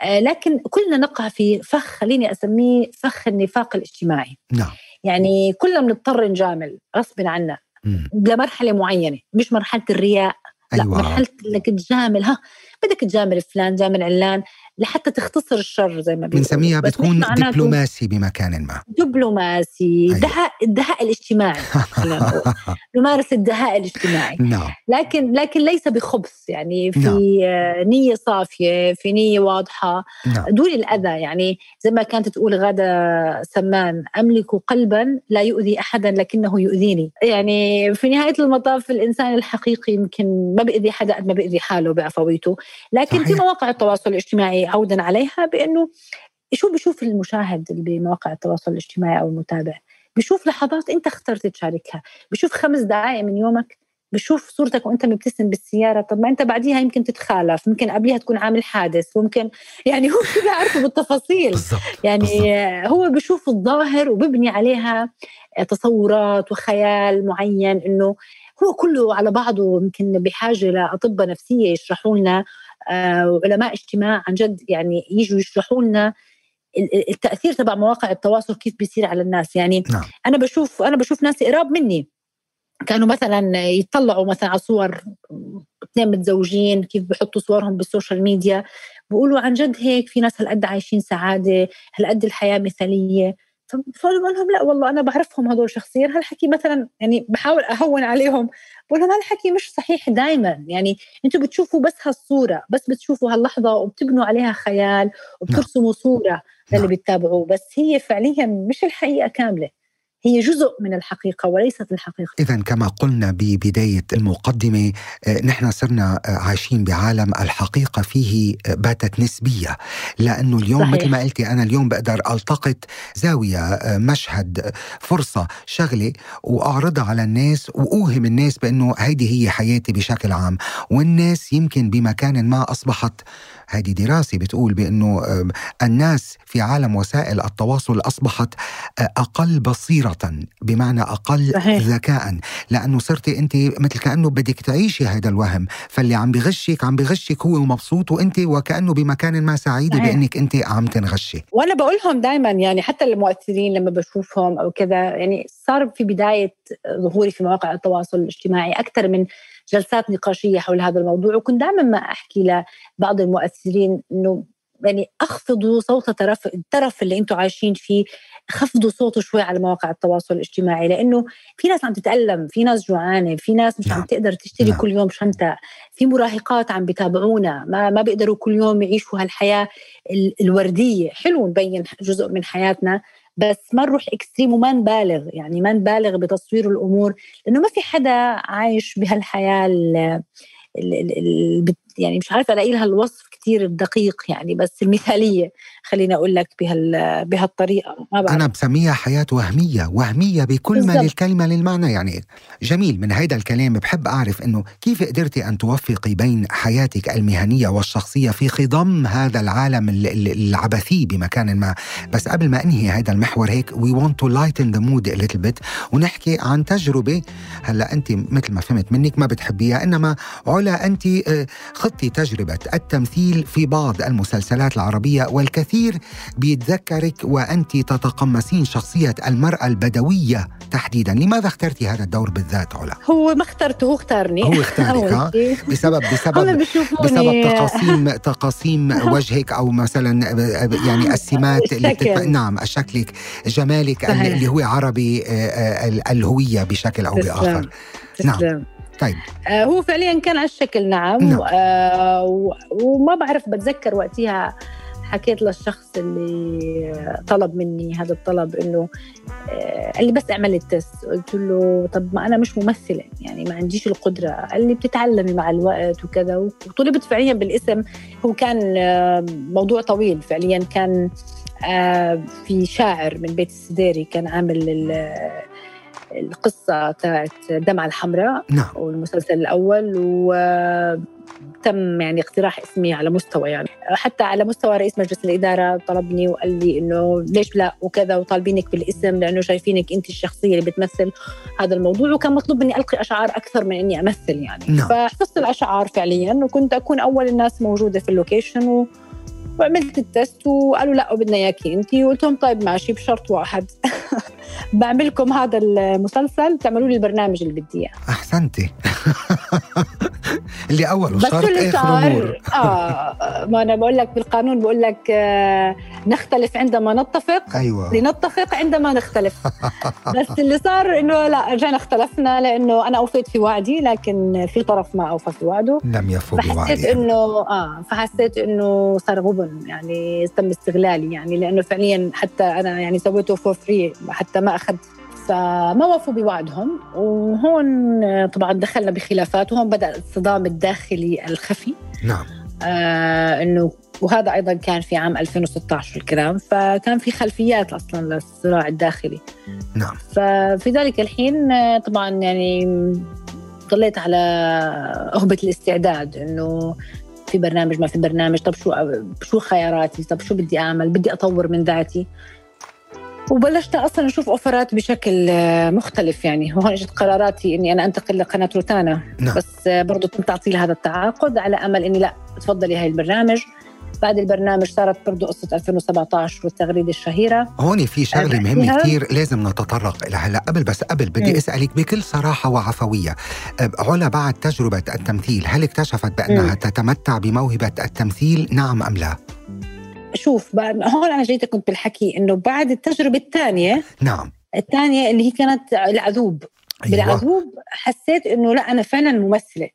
لكن كلنا نقع في فخ خليني أسميه فخ النفاق الاجتماعي. نعم. يعني كلنا بنضطر نجامل غصب عنا لمرحلة معينة مش مرحلة الرياء لا أيوة. مرحلة إنك تجامل ها بدك تجامل فلان جامل علان لحتى تختصر الشر زي ما بنسميها بتكون دبلوماسي بمكان ما دبلوماسي أيوة. دهاء الدهاء الاجتماعي نمارس (laughs) الدهاء الاجتماعي نعم. لكن لكن ليس بخبث يعني في نعم. نية صافية في نية واضحة نعم. دون الأذى يعني زي ما كانت تقول غادة سمان أملك قلبا لا يؤذي احدا لكنه يؤذيني يعني في نهاية المطاف الإنسان الحقيقي يمكن ما بيأذي حدا قد ما بيأذي حاله بعفويته لكن صحيح. في مواقع التواصل الاجتماعي عودا عليها بأنه شو بشوف المشاهد اللي بمواقع التواصل الاجتماعي أو المتابع بشوف لحظات أنت اخترت تشاركها بشوف خمس دقائق من يومك بشوف صورتك وأنت مبتسم بالسيارة طب ما أنت بعديها يمكن تتخالف ممكن قبليها تكون عامل حادث ممكن (laughs) يعني هو كذا عارفه بالتفاصيل بالزبط. يعني بالزبط. هو بشوف الظاهر وببني عليها تصورات وخيال معين إنه هو كله على بعضه يمكن بحاجة لأطباء نفسية يشرحوا لنا وعلماء اجتماع عن جد يعني يجوا يشرحوا لنا التأثير تبع مواقع التواصل كيف بيصير على الناس. يعني نعم. أنا بشوف أنا بشوف ناس قراب مني كانوا مثلا يطلعوا مثلا على صور اثنين متزوجين كيف بحطوا صورهم بالسوشيال ميديا. بقولوا عن جد هيك في ناس هالقد عايشين سعادة هالقد الحياة مثالية. فبقول لهم لا والله أنا بعرفهم هدول شخصيا هالحكي مثلا يعني بحاول أهون عليهم بقول لهم هالحكي مش صحيح دائما يعني أنتم بتشوفوا بس هالصورة بس بتشوفوا هاللحظة وبتبنوا عليها خيال وبترسموا صورة للي نعم. بيتابعوه بس هي فعليا مش الحقيقة كاملة هي جزء من الحقيقة وليست الحقيقة. إذا كما قلنا ببداية المقدمة آه، نحن صرنا آه، عايشين بعالم الحقيقة فيه آه، باتت نسبية. لأنه اليوم صحيح. مثل ما قلتي أنا اليوم بقدر ألتقط زاوية مشهد فرصة شغلة وأعرضها على الناس وأوهم الناس بأنه هيدي هي حياتي بشكل عام. والناس يمكن بمكان ما أصبحت هذه دراسة بتقول بأنه الناس في عالم وسائل التواصل أصبحت أقل بصيرة. بمعنى أقل صحيح. ذكاء لأنه صرتي أنت مثل كأنه بدك تعيشي هذا الوهم فاللي عم بغشك عم بغشك هو مبسوط وأنت وكأنه بمكان ما سعيدة صحيح. بأنك أنت عم تنغشي وأنا بقولهم دائما يعني حتى المؤثرين لما بشوفهم أو كذا يعني صار في بداية ظهوري في مواقع التواصل الاجتماعي أكثر من جلسات نقاشية حول هذا الموضوع وكنت دائما ما أحكي لبعض المؤثرين إنه يعني أخفضوا صوت طرف الترف اللي أنتم عايشين فيه خفضوا صوته شوي على مواقع التواصل الاجتماعي لأنه في ناس عم تتألم في ناس جوعانة في ناس مش نعم. عم تقدر تشتري نعم. كل يوم شنطة في مراهقات عم بتابعونا ما ما بيقدروا كل يوم يعيشوا هالحياة الوردية حلو نبين جزء من حياتنا بس ما نروح اكستريم وما نبالغ يعني ما نبالغ بتصوير الأمور لأنه ما في حدا عايش بهالحياة يعني مش عارفة ألاقي لها الوصف كثير دقيق يعني بس المثالية خليني أقول لك بهال بهالطريقه ما بعرف. أنا بسميها حياة وهمية وهمية بكل بالزبط. ما للكلمة للمعنى يعني جميل من هيدا الكلام بحب أعرف إنه كيف قدرتي أن توفقي بين حياتك المهنية والشخصية في خضم هذا العالم العبثي بمكان ما بس قبل ما أنهي هذا المحور هيك we want to lighten the mood little bit ونحكي عن تجربة هلأ انت مثل ما فهمت منك ما بتحبيها إنما علا انت خضتي تجربة التمثيل في بعض المسلسلات العربية والكثير كثير بيتذكرك وأنت تتقمصين شخصية المرأة البدوية تحديدا. لماذا اخترتي هذا الدور بالذات علا؟ هو ما اخترته هو اختارني. هو اختارك (laughs) بسبب بسبب (laughs) بسبب تقاسيم تقاسيم وجهك أو مثلا يعني (laughs) السمات اللي بتتبع نعم شكلك جمالك صحيح. اللي هو عربي آه، آه، الهوية بشكل أو بآخر. نعم. طيب. آه هو فعليا كان على الشكل نعم, نعم. آه وما بعرف بتذكر وقتها حكيت للشخص اللي طلب مني هذا الطلب إنه آه، قال لي بس اعملي التست. قلت له طب ما أنا مش ممثلة يعني ما عنديش القدرة. قال لي بتتعلمي مع الوقت وكذا. وطلبت فعليا بالاسم. هو كان آه، موضوع طويل. فعليا كان آه، في شاعر من بيت السديري كان عامل القصة تاعت الدمعة الحمراء نعم. والمسلسل الأول و تم يعني اقتراح اسمي على مستوى يعني حتى على مستوى رئيس مجلس الإدارة طلبني وقال لي إنه ليش لا وكذا وطالبينك بالاسم لأنه شايفينك أنت الشخصية اللي بتمثل هذا الموضوع وكان مطلوب مني ألقي أشعار أكثر من إني أمثل يعني نعم. فحفظت الأشعار فعليا وكنت أكون أول الناس موجودة في اللوكيشن و... وعملت التست وقالوا لا بدنا إياكي انت وقلت لهم طيب ماشي بشرط واحد (laughs) بعملكم هذا المسلسل تعملوا لي البرنامج اللي بدي إياه. أحسنتي. (laughs) اللي أول وشرط آخر أمور. آه ما أنا بقول لك بالقانون بقول لك آه نختلف عندما نتفق. أيوه. لنتفق عندما نختلف. (laughs) بس اللي صار إنه لا رجعنا اختلفنا لأنه أنا أوفيت في وعدي لكن في طرف ما أوفى في وعده. لم يفِ بوعده فحسيت إنه آه فحسيت إنه صار غبن يعني تم استغلالي يعني لأنه فعليا حتى أنا يعني سويته for free حتى ما أخذت فما وفوا بوعدهم وهون طبعا دخلنا بخلافات وهون بدأ الصدام الداخلي الخفي. نعم. آه إنه وهذا أيضا كان في عام 2016 الكلام فكان في خلفيات أصلا للصراع الداخلي. نعم. ففي ذلك الحين طبعا يعني ضليت على أهبة الاستعداد إنه في برنامج ما في برنامج طب شو شو خياراتي؟ طب شو بدي أعمل؟ بدي أطور من ذاتي. وبلشت أصلا أشوف أوفرات بشكل مختلف يعني هون إجت قراراتي إني أنا أنتقل لقناة روتانا نعم. بس برضه تم تعطي هذا التعاقد على أمل إني لا تفضلي هاي البرنامج بعد البرنامج صارت برضه قصة 2017 والتغريدة الشهيرة هون في شغلة مهمة كثير لازم نتطرق لها هلا قبل بس قبل بدي م. أسألك بكل صراحة وعفوية علا بعد تجربة التمثيل هل اكتشفت بأنها م. تتمتع بموهبة التمثيل نعم أم لا؟ شوف هون أنا جيت كنت بالحكي إنه بعد التجربة الثانية نعم. الثانية اللي هي كانت العذوب. أيوة. بالعذوب حسيت إنه لا أنا فعلا ممثلة.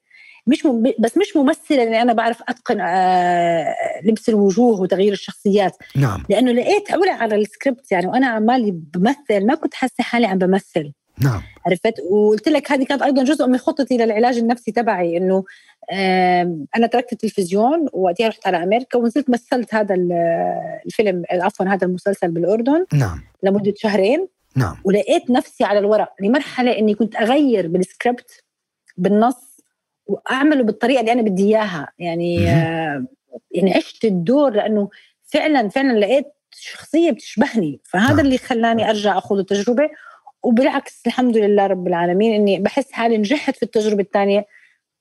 مش م... بس مش ممثلة لأني أنا بعرف أتقن آه لبس الوجوه وتغيير الشخصيات. نعم. لأنه لقيت علا على السكريبت يعني وأنا عمالي بمثل ما كنت حاسة حالي عم بمثل. نعم. عرفت؟ وقلت لك هذه كانت أيضا جزء من خطتي للعلاج النفسي تبعي إنه أنا تركت التلفزيون وقتها رحت على أمريكا ونزلت مثلت هذا الفيلم عفوا هذا المسلسل بالأردن نعم. لمدة شهرين نعم. ولقيت نفسي على الورق لمرحلة إني كنت أغير بالسكريبت بالنص وأعمله بالطريقة اللي أنا بدي إياها. يعني آه يعني عشت الدور لأنه فعلا فعلا لقيت شخصية بتشبهني فهذا نعم. اللي خلاني أرجع أخوض التجربة. وبالعكس الحمد لله رب العالمين إني بحس حالي نجحت في التجربة الثانية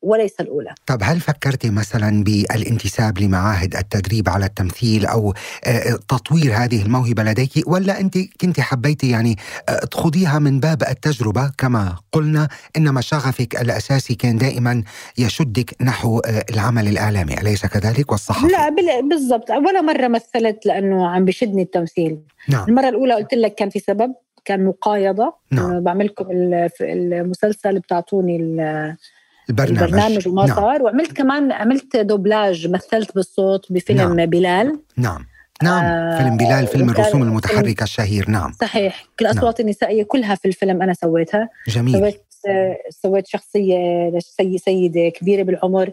وليس الأولى. طب هل فكرتي مثلا بالانتساب لمعاهد التدريب على التمثيل أو آه، تطوير هذه الموهبة لديك؟ ولا أنت كنت حبيتي يعني آه، تخوضيها من باب التجربة؟ كما قلنا إنما شغفك الأساسي كان دائما يشدك نحو آه، العمل الإعلامي أليس كذلك؟ والصحفي؟ لا بالضبط. ولا مرة مثلت لأنه عم بشدني التمثيل. نعم. المرة الأولى قلت لك كان في سبب؟ كان مقايضة نعم. بعملكم المسلسل بتعطوني البرنامج, البرنامج وما نعم. صار. وعملت كمان عملت دوبلاج مثلت بالصوت بفيلم نعم. بلال. نعم. نعم. آه فيلم بلال فيلم الرسوم المتحركة الشهير. نعم. صحيح. كل الأصوات نعم. النسائية كلها في الفيلم أنا سويتها. جميل. سويت سويت شخصية سيدة كبيرة بالعمر.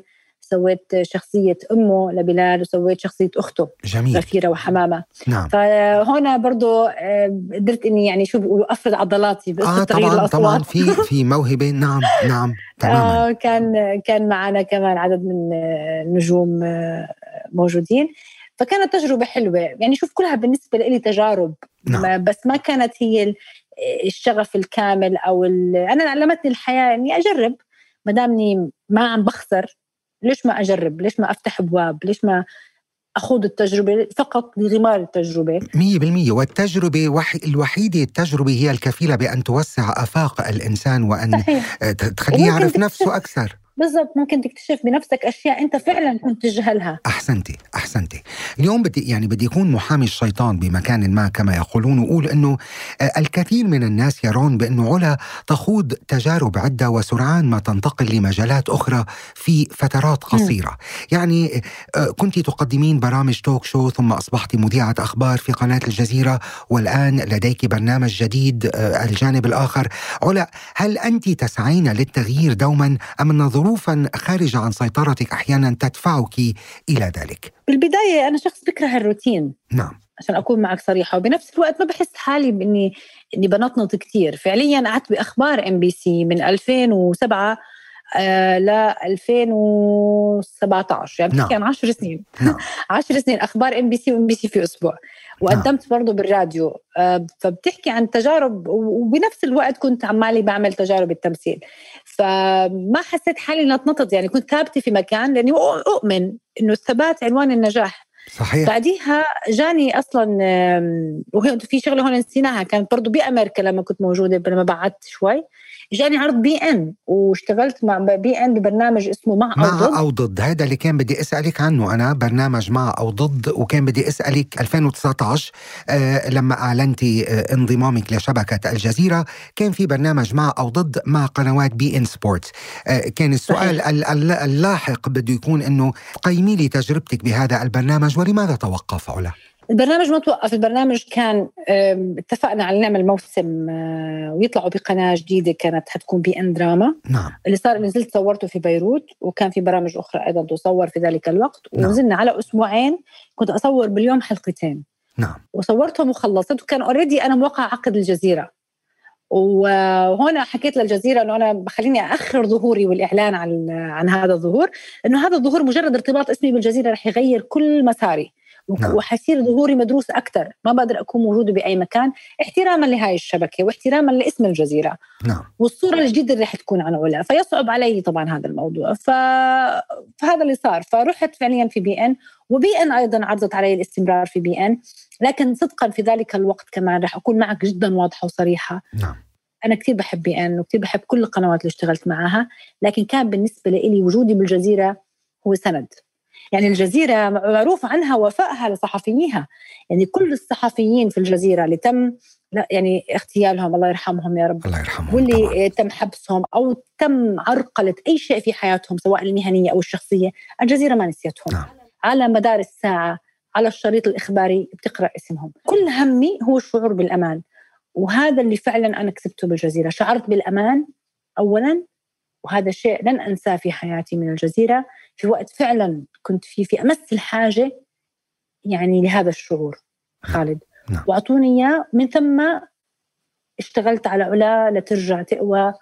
سويت شخصية أمه لبلال وسويت شخصية أخته جميل. غفيرة وحمامة. نعم. فهنا برضو آه، قدرت إني يعني شو بيقولوا أفرض عضلاتي آه طبعا الأصوات. طبعا في في موهبة. نعم نعم (laughs) تماما. آه كان كان معنا كمان عدد من النجوم آه، موجودين. فكانت تجربة حلوة. يعني شوف كلها بالنسبة لي تجارب. نعم. بس ما كانت هي الشغف الكامل أو أنا علمتني الحياة إني أجرب. ما دامني ما عم بخسر ليش ما أجرب؟ ليش ما أفتح أبواب؟ ليش ما أخوض التجربة؟ فقط لغمار التجربة. 100% والتجربة وحي الوحيدة التجربة هي الكفيلة بأن توسع آفاق الإنسان وأن صحيح. تخليه يعرف نفسه أكثر. بالضبط ممكن تكتشف بنفسك أشياء أنت فعلا كنت تجهلها. أحسنتي أحسنتي. اليوم بدي يعني بدي يكون محامي الشيطان بمكان ما كما يقولون وأقول إنه آه، الكثير من الناس يرون بإنه علا تخوض تجارب عدة وسرعان ما تنتقل لمجالات أخرى في فترات قصيرة. م. يعني آه، كنت تقدمين برامج توك شو ثم اصبحت مذيعة أخبار في قناة الجزيرة والآن لديك برنامج جديد آه، الجانب الآخر. علا هل انت تسعين للتغيير دوما أم أن ظروفا خارجة عن سيطرتك أحيانا تدفعك إلى ذلك. بالبداية أنا شخص بكره الروتين. نعم. عشان أكون معك صريحة. وبنفس الوقت ما بحس حالي بإني إني بنطنط كثير فعليا قعدت بأخبار إم بي سي من 2007 آه ل 2017 يعني بحكي نعم. عن 10 سنين. نعم. (laughs) 10 سنين أخبار إم بي سي وإم بي سي في أسبوع. وقدمت برضه بالراديو. آه فبتحكي عن تجارب وبنفس الوقت كنت عمالي بعمل تجارب التمثيل. فما حسيت حالي نطنطت يعني كنت ثابتة في مكان لأني أؤمن إنه الثبات عنوان النجاح. صحيح. بعديها جاني أصلا وهي في شغلة هون نسيناها كانت برضه بأمريكا لما كنت موجودة لما بعدت شوي. جاني عرض بي إن واشتغلت مع بي إن ببرنامج اسمه مع, مع أو ضد. أو ضد. هذا اللي كان بدي أسألك عنه. أنا برنامج مع أو ضد وكان بدي أسألك 2019 آه لما اعلنتي آه انضمامك لشبكة الجزيرة كان في برنامج مع أو ضد مع قنوات بي إن سبورتس. آه كان السؤال اللاحق بده يكون إنه قيمي لي تجربتك بهذا البرنامج ولماذا توقف علا؟ البرنامج ما توقف. البرنامج كان اتفقنا على نعمل موسم آه، ويطلعوا بقناة جديدة كانت حتكون بي إن دراما. نعم. اللي صار نزلت صورته في بيروت وكان في برامج أخرى أيضا تصور في ذلك الوقت. نعم. ونزلنا على أسبوعين كنت أصور باليوم حلقتين. نعم. وصورتهم وخلصت وكان اوريدي أنا موقع عقد الجزيرة. وهنا حكيت للجزيرة إنه أنا بخليني اخر ظهوري والإعلان عن عن هذا الظهور. إنه هذا الظهور مجرد ارتباط اسمي بالجزيرة رح يغير كل مساري. وحصير ظهوري مدروس أكثر ما بقدر أكون موجودة بأي مكان احتراما لهاي الشبكة واحتراما لاسم الجزيرة. نعم. والصورة الجديدة اللي رح تكون عن علا فيصعب علي طبعا هذا الموضوع. ف... فهذا اللي صار. فرحت فعليا في بي إن وبي إن أيضا عرضت علي الاستمرار في بي إن. لكن صدقا في ذلك الوقت كمان رح أكون معك جدا واضحة وصريحة. نعم. أنا كثير بحب بي إن وكثير بحب كل القنوات اللي اشتغلت معها. لكن كان بالنسبة لي وجودي بالجزيرة هو سند. يعني الجزيرة معروف عنها وفائها لصحفييها. يعني كل الصحفيين في الجزيرة اللي تم لا يعني اغتيالهم الله يرحمهم يا رب الله يرحمهم واللي طبعا. تم حبسهم أو تم عرقلة أي شيء في حياتهم سواء المهنية أو الشخصية الجزيرة ما نسيتهم. نعم. على مدار الساعة على الشريط الإخباري بتقرأ اسمهم. كل همي هو الشعور بالأمان وهذا اللي فعلا أنا كسبته بالجزيرة. شعرت بالأمان اولا وهذا شيء لن أنساه في حياتي من الجزيرة. في وقت فعلا كنت فيه في أمس الحاجة يعني لهذا الشعور خالد. نعم. وأعطوني إياه من ثم اشتغلت على علا لترجع تقوى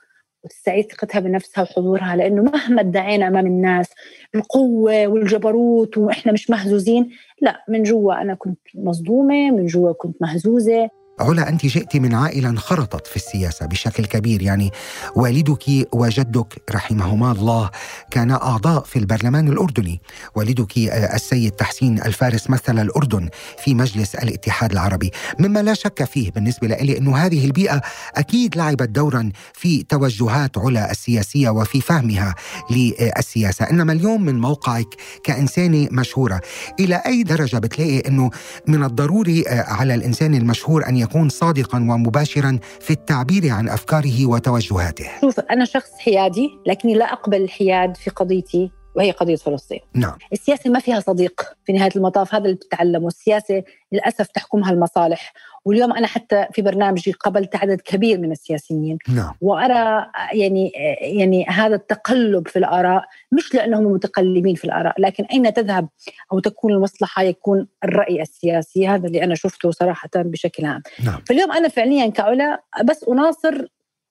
وتستعيد ثقتها بنفسها وحضورها لأنه مهما ادعينا أمام الناس القوة والجبروت وإحنا مش مهزوزين لا من جوا أنا كنت مصدومة من جوا كنت مهزوزة. علا أنت جئت من عائلة انخرطت في السياسة بشكل كبير. يعني والدك وجدك رحمهما الله كانا أعضاء في البرلمان الأردني. والدك آه، السيد تحسين الفارس مثل الأردن في مجلس الاتحاد العربي. مما لا شك فيه بالنسبة لي أنه هذه البيئة أكيد لعبت دورا في توجهات علا السياسية وفي فهمها للسياسة. إنما اليوم من موقعك كإنسانة مشهورة إلى أي درجة بتلاقي أنه من الضروري آه، على الإنسان المشهور أن يكون صادقا ومباشرا في التعبير عن أفكاره وتوجهاته. شوف أنا شخص حيادي لكني لا أقبل الحياد في قضيتي وهي قضية فلسطين. نعم. السياسة ما فيها صديق في نهاية المطاف هذا اللي بتتعلمه السياسة للأسف تحكمها المصالح. واليوم أنا حتى في برنامجي قابلت عدد كبير من السياسيين. نعم. وأرى يعني يعني هذا التقلب في الآراء مش لأنهم متقلبين في الآراء لكن أين تذهب؟ أو تكون المصلحة يكون الرأي السياسي؟ هذا اللي أنا شفته صراحة بشكل عام. نعم. فاليوم أنا فعليا كعلا بس أناصر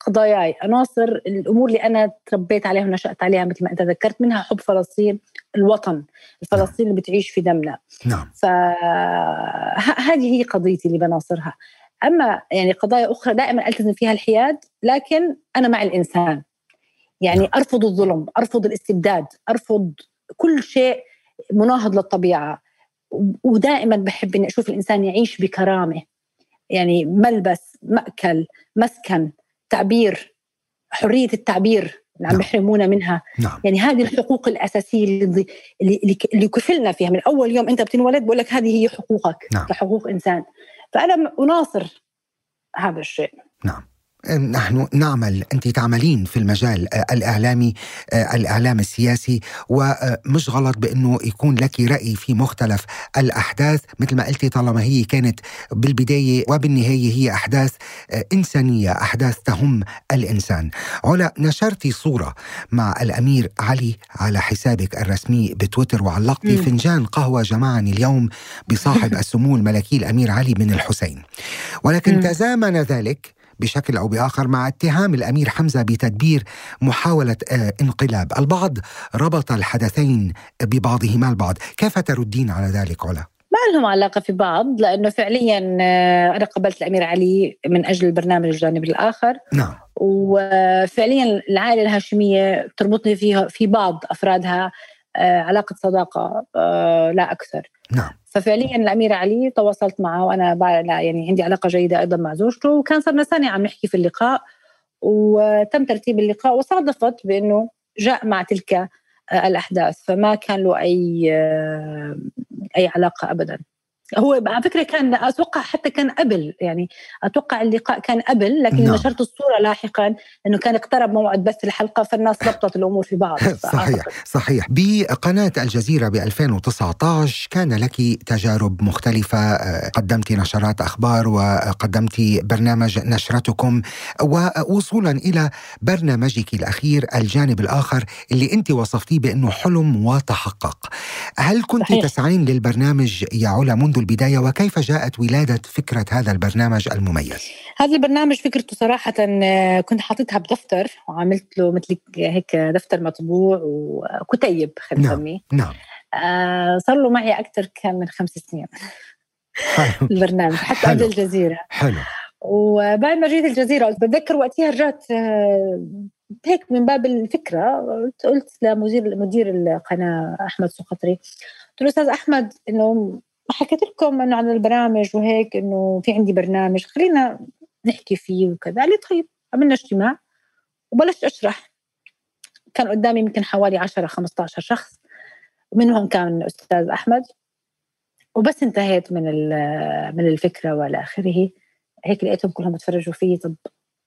قضاياي. عناصر الأمور اللي أنا تربيت عليها ونشأت عليها مثل ما أنت ذكرت منها حب فلسطين الوطن الفلسطين اللي بتعيش في دمنا. نعم. فهذه هي قضيتي اللي بناصرها. أما يعني قضايا أخرى دائما ألتزم فيها الحياد لكن أنا مع الإنسان. يعني نعم. أرفض الظلم أرفض الاستبداد أرفض كل شيء مناهض للطبيعة. ودائما بحب إني أشوف الإنسان يعيش بكرامة. يعني ملبس مأكل مسكن. تعبير حرية التعبير اللي عم نعم. منها نعم. يعني هذه الحقوق الأساسية اللي اللي, اللي كفلنا فيها من أول يوم أنت بتنولد بقول لك هذه هي حقوقك نعم. كحقوق إنسان فأنا أناصر هذا الشيء نعم نحن نعمل أنت تعملين في المجال آه، الإعلامي آه، الإعلام السياسي ومش غلط بأنه يكون لك رأي في مختلف الأحداث. مثل ما قلتي طالما هي كانت بالبداية وبالنهاية هي أحداث آه، إنسانية أحداث تهم الإنسان. علا نشرتي صورة مع الأمير علي على حسابك الرسمي بتويتر وعلقتي فنجان قهوة جمعني اليوم بصاحب (laughs) السمو الملكي الأمير علي بن الحسين. ولكن تزامن ذلك بشكل أو بآخر مع اتهام الأمير حمزة بتدبير محاولة آه، انقلاب، البعض ربط الحدثين ببعضهما البعض، كيف تردين على ذلك علا؟ ما لهم علاقة في بعض لأنه فعليا آه، أنا قبلت الأمير علي من أجل البرنامج الجانب الآخر. نعم. وفعليا العائلة الهاشمية تربطني فيها في بعض أفرادها آه، علاقة صداقة لا أكثر. نعم. ففعليا الأمير علي تواصلت معه وأنا يعني عندي علاقة جيدة أيضا مع زوجته وكان صرنا سنة عم نحكي في اللقاء وتم ترتيب اللقاء وصادفت بأنه جاء مع تلك آه، الأحداث فما كان له أي آه، أي علاقة ابدا. هو على فكرة كان أتوقع حتى كان قبل يعني أتوقع اللقاء كان قبل لكن نعم. نشرت الصورة لاحقا إنه كان اقترب موعد بث الحلقة فالناس ربطت الأمور في بعض. (laughs) صحيح صحيح. بقناة الجزيرة ب 2019 كان لك تجارب مختلفة. آه، قدمت نشرات أخبار وقدمت برنامج نشرتكم. ووصولا إلى برنامجك الأخير الجانب الآخر اللي أنت وصفتيه بأنه حلم وتحقق. هل كنت صحيح. تسعين للبرنامج يا علا منذ البداية وكيف جاءت ولادة فكرة هذا البرنامج المميز؟ هذا البرنامج فكرته صراحة آه، كنت حاطتها بدفتر وعملت له مثل هيك دفتر مطبوع وكتيب خلينا نعم. نسميه نعم آه صار له معي أكثر كان من خمس سنين حلو. (laughs) البرنامج حتى قبل الجزيرة حلو وبعد ما جيت الجزيرة بتذكر وقتها رجعت آه، هيك من باب الفكرة قلت لمدير مدير القناة أحمد سقطري قلت له أستاذ أحمد إنه حكيت لكم إنه عن البرامج وهيك إنه في عندي برنامج خلينا نحكي فيه وكذا. قال لي طيب عملنا اجتماع وبلشت أشرح. كان قدامي يمكن حوالي 10 15 شخص. منهم كان الاستاذ أحمد. وبس انتهيت من من الفكرة وإلى آخره. هيك لقيتهم كلهم بتفرجوا فيه طب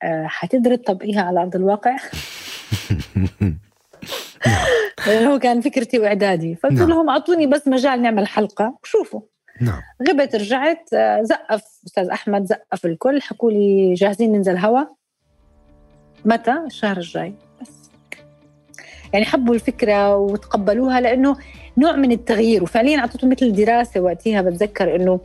آه، حتقدر تطبقيها على أرض الواقع؟ (laughs) هو كان فكرتي وإعدادي. فقلت نعم. لهم أعطوني بس مجال نعمل حلقة وشوفوا. نعم. غبت رجعت آه، زقف أستاذ أحمد زقف الكل حكوا لي جاهزين ننزل هوا متى؟ الشهر الجاي. بس. يعني حبوا الفكرة وتقبلوها لأنه نوع من التغيير. وفعليا اعطيتهم مثل دراسة وقتها بتذكر إنه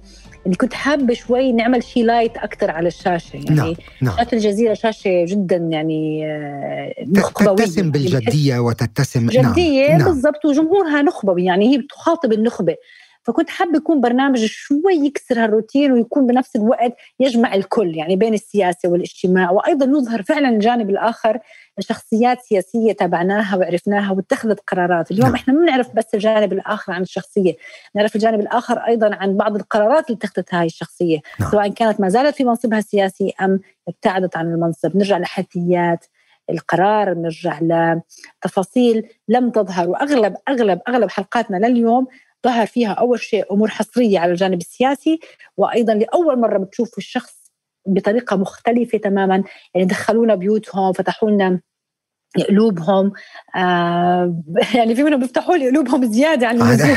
اللي كنت حابة شوي نعمل شيء لايت أكثر على الشاشة يعني نعم. نعم. شاشة الجزيرة شاشة جدا يعني آه، نخبويه تتسم بالجدية وتتسم نعم، جدية نعم. بالضبط وجمهورها نخبوي يعني هي بتخاطب النخبة فكنت حابة يكون برنامج شوي يكسر هالروتين ويكون بنفس الوقت يجمع الكل يعني بين السياسة والاجتماع وأيضا يظهر فعلا الجانب الآخر شخصيات سياسية تابعناها وعرفناها واتخذت قرارات، اليوم نعم. إحنا ما بنعرف بس الجانب الآخر عن الشخصية، نعرف الجانب الآخر أيضا عن بعض القرارات اللي اتخذتها هاي الشخصية، نعم. سواء كانت ما زالت في منصبها السياسي أم ابتعدت عن المنصب، نرجع لحتيات القرار نرجع لتفاصيل لم تظهر واغلب اغلب أغلب حلقاتنا لليوم ظهر فيها أول شيء أمور حصرية على الجانب السياسي وأيضا لأول مرة بتشوفوا الشخص بطريقة مختلفة تماما يعني دخلونا بيوتهم فتحوا لنا قلوبهم آه (laughs) يعني في منهم بيفتحوا لي قلوبهم زيادة عن اللزوم.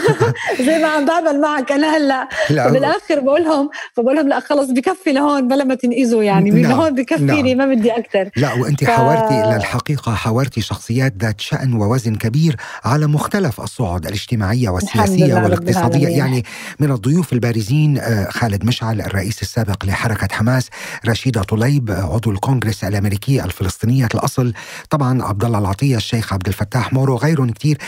(laughs) زي ما عم بعمل معك أنا هلأ. بالاخر بقول لهم فبقول لهم لأ خلص بكفي لهون بلا ما تنقذوا يعني. من نعم. هون بكفيني نعم. ما بدي أكثر لا وأنت ف... حاورتي للحقيقة حاورتي شخصيات ذات شأن ووزن كبير على مختلف الصعد الاجتماعية والسياسية والاقتصادية. يعني من الضيوف البارزين آه، خالد مشعل الرئيس السابق لحركة حماس رشيدة طليب عضو الكونغرس الأمريكي الفلسطينية الأصل طبعا عبد الله العطية الشيخ عبد الفتاح مورو غيرهم كثير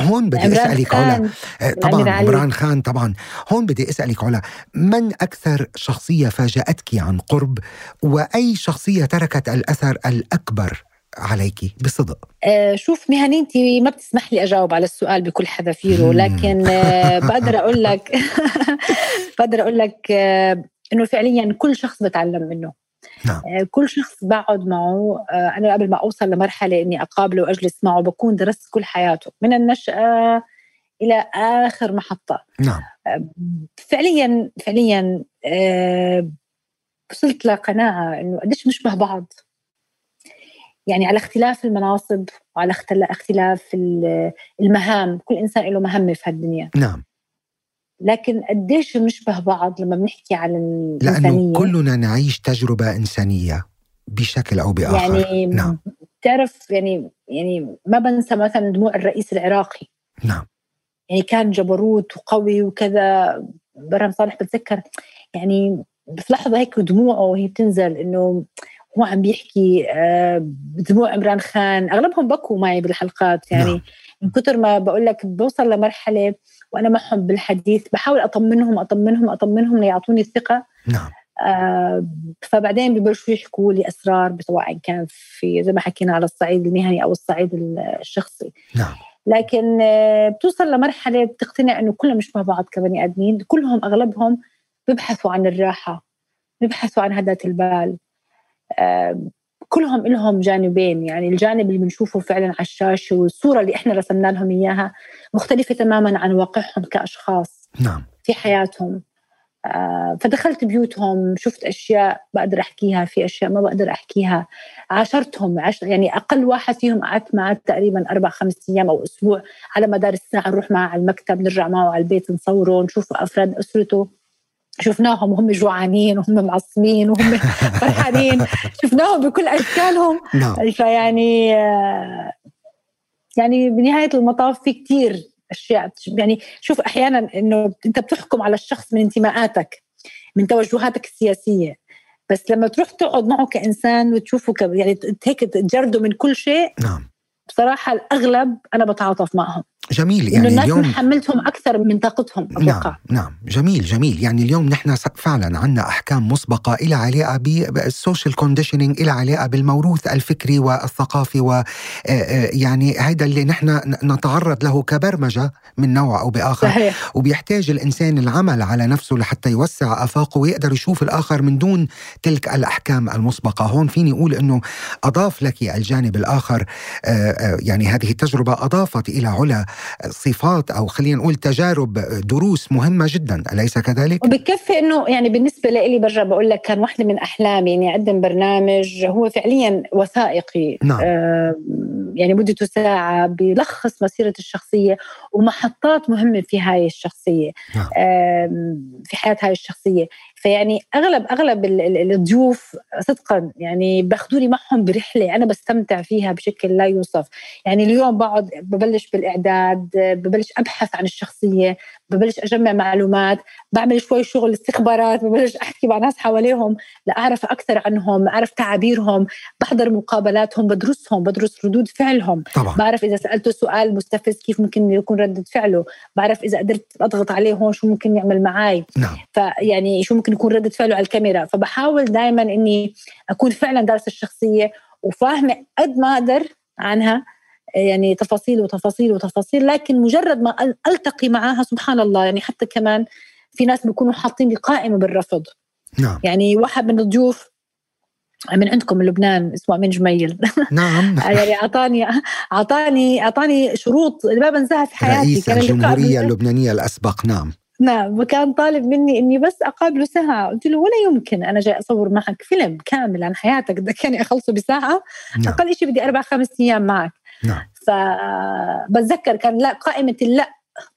هون بدي أسألك علا آه، طبعا عمران خان طبعا. هون بدي أسألك علا من أكثر شخصية فاجأتك عن قرب وأي شخصية تركت الأثر الأكبر عليك بصدق؟ آه شوف مهنيتي ما بتسمح لي أجاوب على السؤال بكل حذافيره لكن آه (laughs) بقدر أقول لك (laughs) بقدر أقول لك آه إنه فعليا كل شخص بتعلم منه. نعم. آه، كل شخص بقعد معه آه، أنا قبل ما أوصل لمرحلة إني أقابله وأجلس معه بكون درست كل حياته من النشأة إلى آخر محطة. نعم. آه، فعليا فعليا وصلت لقناعة إنه قديش بنشبه بعض. يعني على اختلاف المناصب وعلى اختلاف المهام كل إنسان له مهمة في هالدنيا. نعم. لكن قديش بنشبه بعض لما بنحكي عن الإنسانية؟ لأنه كلنا نعيش تجربة إنسانية بشكل أو بآخر. يعني نعم. تعرف يعني يعني ما بنسى مثلا دموع الرئيس العراقي. نعم. يعني كان جبروت وقوي وكذا. برهم صالح بتذكر يعني في لحظة هيك دموعه وهي بتنزل إنه هو عم بيحكي آه، دموع عمران خان. أغلبهم بكوا معي بالحلقات يعني نعم. من كثر ما بقول لك بوصل لمرحلة وأنا معهم بالحديث بحاول أطمنهم أطمنهم أطمنهم ليعطوني الثقة. نعم. آه فبعدين ببلشوا يحكوا لي أسرار سواء كان في زي ما حكينا على الصعيد المهني أو الصعيد الشخصي. نعم. لكن آه بتوصل لمرحلة بتقتنع إنه كلهم مش مع بعض كبني آدمين كلهم أغلبهم بيبحثوا عن الراحة بيبحثوا عن هداة البال. آه كلهم لهم جانبين يعني الجانب اللي بنشوفه فعلا على الشاشة والصورة اللي إحنا رسمنا لهم إياها مختلفة تماما عن واقعهم كأشخاص نعم. في حياتهم. آه فدخلت بيوتهم شفت أشياء بقدر أحكيها في أشياء ما بقدر أحكيها. عاشرتهم عشر يعني أقل واحد فيهم قعدت معه تقريبا أربع خمس أيام أو أسبوع على مدار الساعة نروح معه على المكتب نرجع معه على البيت نصوره نشوف أفراد أسرته. شفناهم وهم جوعانين وهم معصمين وهم (laughs) فرحانين. شفناهم بكل أشكالهم. نعم. فيعني يعني بنهاية المطاف في كثير أشياء. يعني شوف أحيانا إنه أنت بتحكم على الشخص من انتماءاتك من توجهاتك السياسية. بس لما تروح تقعد معه كإنسان وتشوفه يعني هيك تجرده من كل شيء. نعم. بصراحة الأغلب أنا بتعاطف معهم. جميل يعني الناس اليوم حملتهم أكثر من طاقتهم أتوقع. نعم نعم جميل جميل. يعني اليوم نحن فعلا عندنا أحكام مسبقة إلى علاقة بال social conditioning إلى علاقة بالموروث الفكري والثقافي و يعني هذا اللي نحن نتعرض له كبرمجة من نوع أو بآخر صحيح. وبيحتاج الإنسان العمل على نفسه لحتى يوسع آفاقه ويقدر يشوف الآخر من دون تلك الأحكام المسبقة. هون فيني أقول إنه أضاف لك الجانب الآخر يعني هذه التجربة أضافت إلى علا صفات أو خلينا نقول تجارب دروس مهمة جدا أليس كذلك وبكفي إنه يعني بالنسبة لي برجع بقول لك كان واحدة من أحلامي إني أقدم برنامج هو فعليا وثائقي نعم. آه يعني مدته ساعة بيلخص مسيرة الشخصية ومحطات مهمة في هاي الشخصية نعم. آه في حياة هاي الشخصية فيعني أغلب أغلب الضيوف صدقا يعني باخذوني معهم برحلة أنا بستمتع فيها بشكل لا يوصف. يعني اليوم بقعد ببلش بالإعداد ببلش أبحث عن الشخصية ببلش أجمع معلومات بعمل شوي شغل استخبارات ببلش أحكي مع ناس حواليهم لأعرف أكثر عنهم أعرف تعابيرهم بحضر مقابلاتهم بدرسهم بدرس ردود فعلهم طبعا. بعرف إذا سألته سؤال مستفز كيف ممكن يكون ردة فعله بعرف إذا قدرت أضغط عليه هون شو ممكن يعمل معي نعم. فيعني شو ممكن يكون ردة فعله على الكاميرا فبحاول دائما إني أكون فعلا دارسة الشخصية وفاهمة قد ما أقدر عنها يعني تفاصيل وتفاصيل وتفاصيل لكن مجرد ما ألتقي معها سبحان الله يعني حتى كمان في ناس بيكونوا حاطين لي قائمة بالرفض. نعم. يعني واحد من الضيوف من عندكم من لبنان اسمه أمين جميل. (laughs) نعم. يعني أعطاني (laughs) أعطاني أعطاني شروط اللي ما بنساها في حياتي. رئيس كان الجمهورية اللبنانية الأسبق. نعم. نعم. وكان طالب مني إني بس أقابله ساعة. قلت له ولا يمكن أنا جاي أصور معك فيلم كامل عن حياتك بدك اخلصه بساعة. نعم. أقل شيء بدي أربع خمس أيام معك. نعم. فبتذكر كان لا قائمة اللأ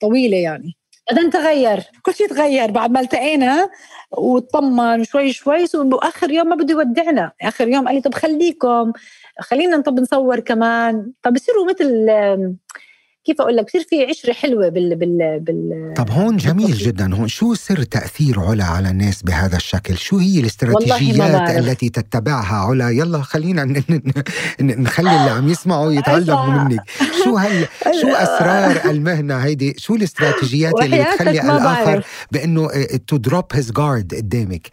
طويلة يعني. بعدين تغير كل شيء تغير. بعد ما التقينا وطمن شوي شوي وآخر يوم ما بده يودعنا. آخر يوم قال لي طب خليكم خلينا طب نصور كمان. فبصيروا مثل كيف أقول لك؟ بصير في عشرة حلوة بال بال بال طب هون جميل جدا. هون شو سر تأثير علا على الناس بهذا الشكل؟ شو هي الاستراتيجيات التي تتبعها؟ علا يلا خلينا نخلي اللي عم يسمعوا يتعلموا منك. شو هل شو (laughs) أسرار المهنة هيدي؟ شو الاستراتيجيات اللي بتخلي الآخر بأنه to drop his guard قدامك؟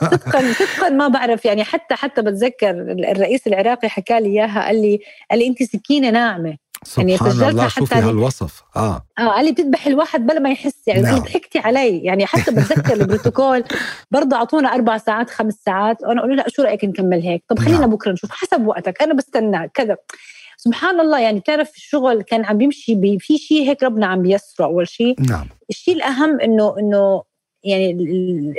صدقا صدقا ما بعرف. يعني حتى حتى بتذكر الرئيس العراقي حكى لي إياها قال لي قال لي أنت سكينة ناعمة. سبحان يعني الله شوفي هالوصف. آه. آه قال لي بتذبح الواحد بلا ما يحس يعني نعم. ضحكتي علي. يعني حتى بتذكر البروتوكول برضه أعطونا أربع ساعات خمس ساعات. وأنا أقول له لا شو رأيك نكمل هيك؟ طب خلينا نعم. بكرة نشوف حسب وقتك. أنا بستنى كذا. سبحان الله يعني تعرف الشغل كان عم بيمشي في شيء هيك ربنا عم بيسره أول شيء نعم. الشيء الأهم إنه إنه يعني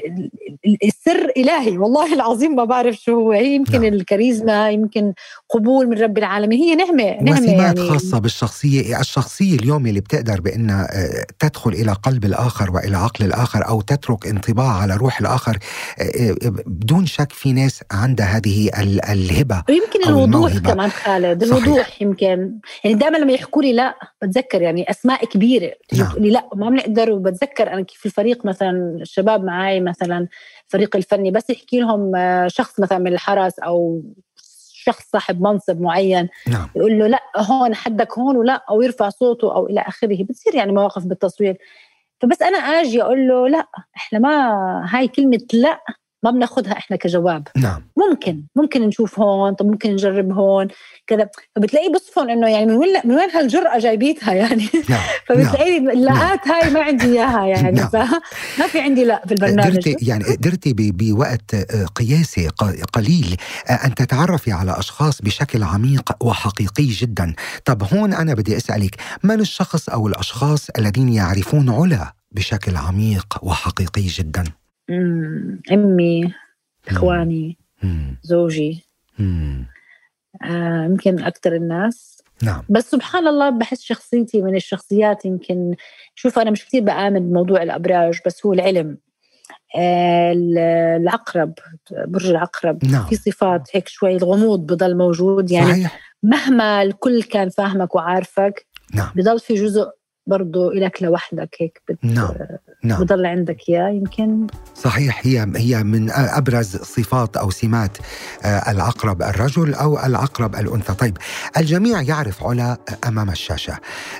السر إلهي والله العظيم ما بعرف شو هو هي يمكن نعم. الكاريزما يمكن قبول من رب العالمين هي نعمة نعمة وسمات يعني خاصة بالشخصية الشخصية اليوم اللي بتقدر بأنها آه، تدخل إلى قلب الآخر وإلى عقل الآخر أو تترك انطباع على روح الآخر آه، آه، بدون شك في ناس عندها هذه الهبة ويمكن الوضوح كمان خالد الوضوح صحيح. يمكن يعني دائما لما يحكوا لي لا بتذكر يعني أسماء كبيرة نعم. لي لا ما بنقدر وبتذكر أنا كيف الفريق مثلا الشباب معي مثلا الفريق الفني بس يحكي لهم آه، شخص مثلا من الحرس أو شخص صاحب منصب معين نعم. يقول له لا هون حدك هون ولا أو يرفع صوته أو إلى آخره بتصير يعني مواقف بالتصوير فبس أنا آجي أقول له لا إحنا ما هاي كلمة لا ما بناخذها إحنا كجواب. نعم. ممكن ممكن نشوف هون طب ممكن نجرب هون كذا. فبتلاقيه بصفن إنه يعني من وين من وين هالجرأة جايبيتها يعني. (laughs) نعم. فبتلاقي نعم. اللاءات هاي ما عندي إياها يعني. (laughs) نعم. فما في عندي لا في البرنامج. قدرتي يعني قدرتي بوقت قياسي قليل أن تتعرفي على أشخاص بشكل عميق وحقيقي جدا. طب هون أنا بدي أسألك من الشخص أو الأشخاص الذين يعرفون علا بشكل عميق وحقيقي جدا؟ أمي إخواني زوجي. آه، يمكن أكثر الناس. نعم. بس سبحان الله بحس شخصيتي من الشخصيات يمكن شوف أنا مش كثير بآمن بموضوع الأبراج بس هو العلم. آه، العقرب برج العقرب. نعم. في صفات هيك شوي الغموض بضل موجود يعني صحيح. مهما الكل كان فاهمك وعارفك نعم. بضل في جزء برضه إلك لوحدك هيك بت... نعم. نعم. بضل عندك إياه يمكن. صحيح هي هي من أبرز صفات أو سمات آه، العقرب الرجل أو العقرب الأنثى. طيب الجميع يعرف علا أمام الشاشة.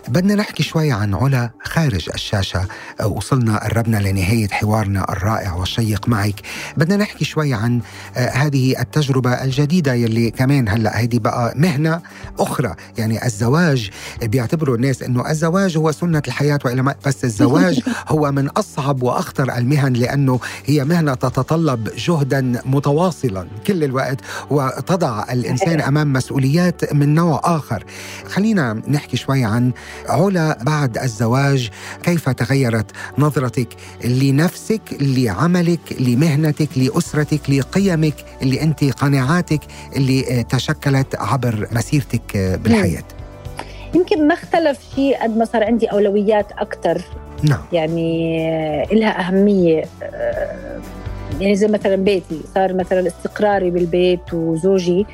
بدنا نحكي شوي عن علا خارج الشاشة. آه، وصلنا قربنا لنهاية حوارنا الرائع والشيق معك. بدنا نحكي شوي عن آه، هذه التجربة الجديدة يلي كمان هلأ هذه بقى مهنة أخرى. يعني الزواج بيعتبروا الناس إنه الزواج هو سنة الحياة وإلى بس الزواج (laughs) هو من من أصعب وأخطر المهن لأنه هي مهنة تتطلب جهدا متواصلا كل الوقت وتضع الإنسان أمام مسؤوليات من نوع آخر. خلينا نحكي شوي عن علا بعد الزواج. كيف تغيرت نظرتك لنفسك لعملك لمهنتك لأسرتك لقيمك اللي أنت قناعاتك اللي تشكلت عبر مسيرتك بالحياة؟ يمكن ما اختلف شيء قد ما صار عندي أولويات أكثر نعم. يعني لها أهمية آه، يعني زي مثلا بيتي. صار مثلا استقراري بالبيت وزوجي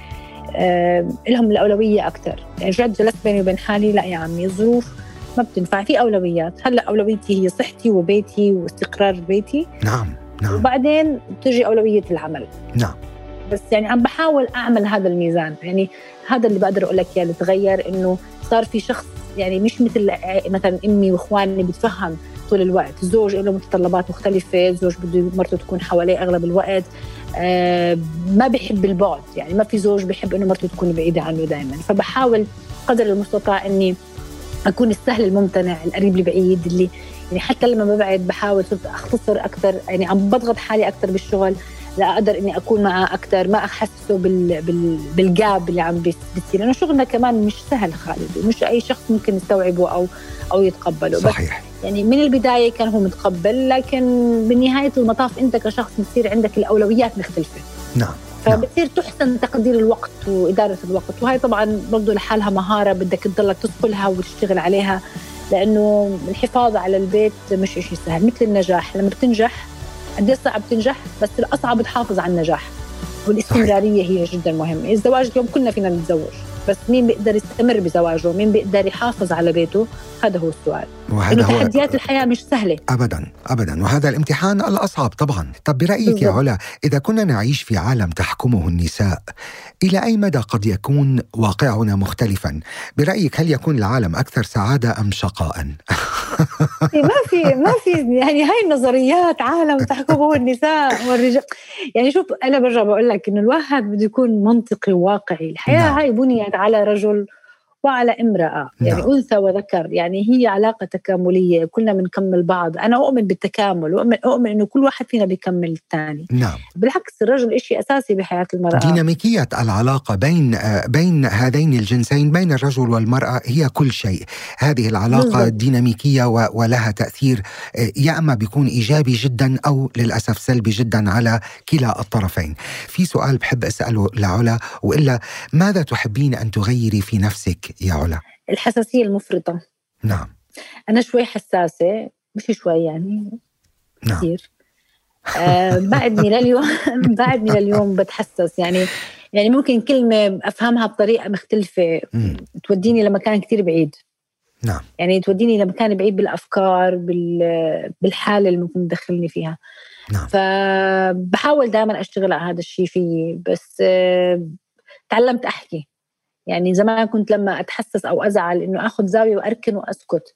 آه، لهم الأولوية أكثر يعني رجعت جلست بيني وبين حالي؟ لا يا عمي الظروف ما بتنفع. في أولويات. هلأ أولويتي هي صحتي وبيتي واستقرار بيتي. نعم نعم. وبعدين بتجي أولوية العمل. نعم. بس يعني عم بحاول أعمل هذا الميزان. يعني هذا اللي بقدر أقول لك إياه اللي تغير إنه صار في شخص يعني مش مثل مثلا أمي وإخواني بتفهم طول الوقت. الزوج له متطلبات مختلفة الزوج بده مرته تكون حواليه أغلب الوقت. آه ما بحب البعد يعني ما في زوج بحب إنه مرته تكون بعيدة عنه دائما فبحاول قدر المستطاع إني أكون السهل الممتنع القريب البعيد اللي يعني حتى لما ببعد بحاول صرت أختصر أكثر يعني عم بضغط حالي أكثر بالشغل. لا أقدر إني أكون معه أكثر ما احسسه بال بال بالجاب اللي عم بيصير. لأنه شغلنا كمان مش سهل خالد ومش أي شخص ممكن يستوعبه أو أو يتقبله. صحيح. بس يعني من البداية كان هو متقبل لكن بنهايه المطاف أنت كشخص بتصير عندك الأولويات مختلفة. نعم فبتصير تحسن تقدير الوقت وإدارة الوقت. وهي طبعا برضه لحالها مهارة بدك تضلك تدخلها وتشتغل عليها لأنه الحفاظ على البيت مش شيء سهل. مثل النجاح لما بتنجح قد إيه صعب تنجح بس الأصعب تحافظ على النجاح. والاستمرارية هي جدا مهمة. الزواج اليوم كلنا فينا نتزوج بس مين بيقدر يستمر بزواجه؟ مين بيقدر يحافظ على بيته؟ هذا هو السؤال. وهذا هو تحديات الحياة مش سهلة. أبدا أبدا. وهذا الامتحان الأصعب طبعا. طب برأيك يا علا إذا كنا نعيش في عالم تحكمه النساء إلى أي مدى قد يكون واقعنا مختلفا؟ برأيك هل يكون العالم أكثر سعادة أم شقاء؟ (laughs) ما في ما في يعني هاي النظريات عالم تحكمه النساء والرجال يعني شوف أنا برجع بقول لك إنه الواحد بده يكون منطقي وواقعي الحياة نعم. هاي بنيت على رجل وعلى امرأة يعني نعم. أنثى وذكر يعني هي علاقة تكاملية كلنا بنكمل بعض أنا أؤمن بالتكامل وأؤمن أؤمن أنه كل واحد فينا بيكمل الثاني نعم. بالعكس الرجل شيء أساسي بحياة المرأة ديناميكية العلاقة بين بين هذين الجنسين بين الرجل والمرأة هي كل شيء هذه العلاقة بالضبط. ديناميكية ولها تأثير يا أما بيكون إيجابي جدا أو للأسف سلبي جدا على كلا الطرفين في سؤال بحب أسأله لعلا وإلا ماذا تحبين أن تغيري في نفسك يا علا؟ الحساسية المفرطة. نعم. أنا شوي حساسة مش شوي يعني نعم. كثير. آه بعدني لليوم (laughs) بعدني لليوم بتحسس. يعني يعني ممكن كلمة أفهمها بطريقة مختلفة. م. توديني لمكان كثير بعيد. نعم. يعني توديني لمكان بعيد بالأفكار بالحالة اللي ممكن تدخلني فيها. نعم. فبحاول دائما أشتغل على هذا الشيء فيي. بس آه تعلمت أحكي. يعني زمان كنت لما أتحسس أو أزعل إنه آخذ زاوية وأركن وأسكت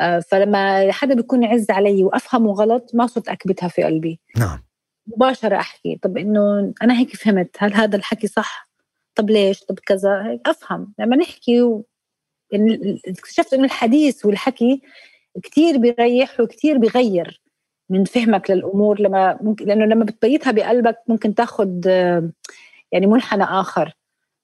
آه، فلما حدا بيكون يعز علي وأفهمه غلط ما صرت أكبتها في قلبي. نعم. مباشرة أحكي طب إنه أنا هيك فهمت هل هذا الحكي صح؟ طب ليش؟ طب كذا هيك أفهم. لما نحكي و... يعني اكتشفت إنه الحديث والحكي كثير بيريح وكثير بيغير من فهمك للأمور. لما ممكن لأنه لما بتبيتها بقلبك ممكن تاخذ آه، يعني منحنى آخر.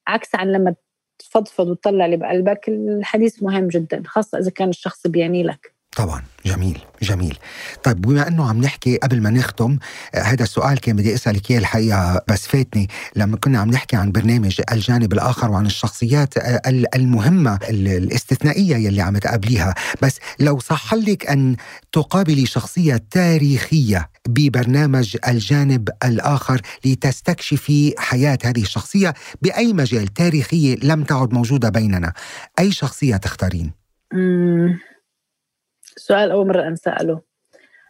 عكس عن لما تفضفض وتطلع اللي بقلبك الحديث مهم جدا خاصة إذا كان الشخص بيعني لك. طبعا جميل جميل. طيب بما إنه عم نحكي قبل ما نختم هذا السؤال كان بدي أسألك إياه الحقيقة بس فاتني. لما كنا عم نحكي عن برنامج الجانب الآخر وعن الشخصيات المهمة الاستثنائية يلي عم تقابليها. بس لو صح لك أن تقابلي شخصية تاريخية ببرنامج الجانب الآخر لتستكشفي حياة هذه الشخصية بأي مجال تاريخي لم تعد موجودة بيننا. أي شخصية تختارين؟ سؤال أول مرة أنسأله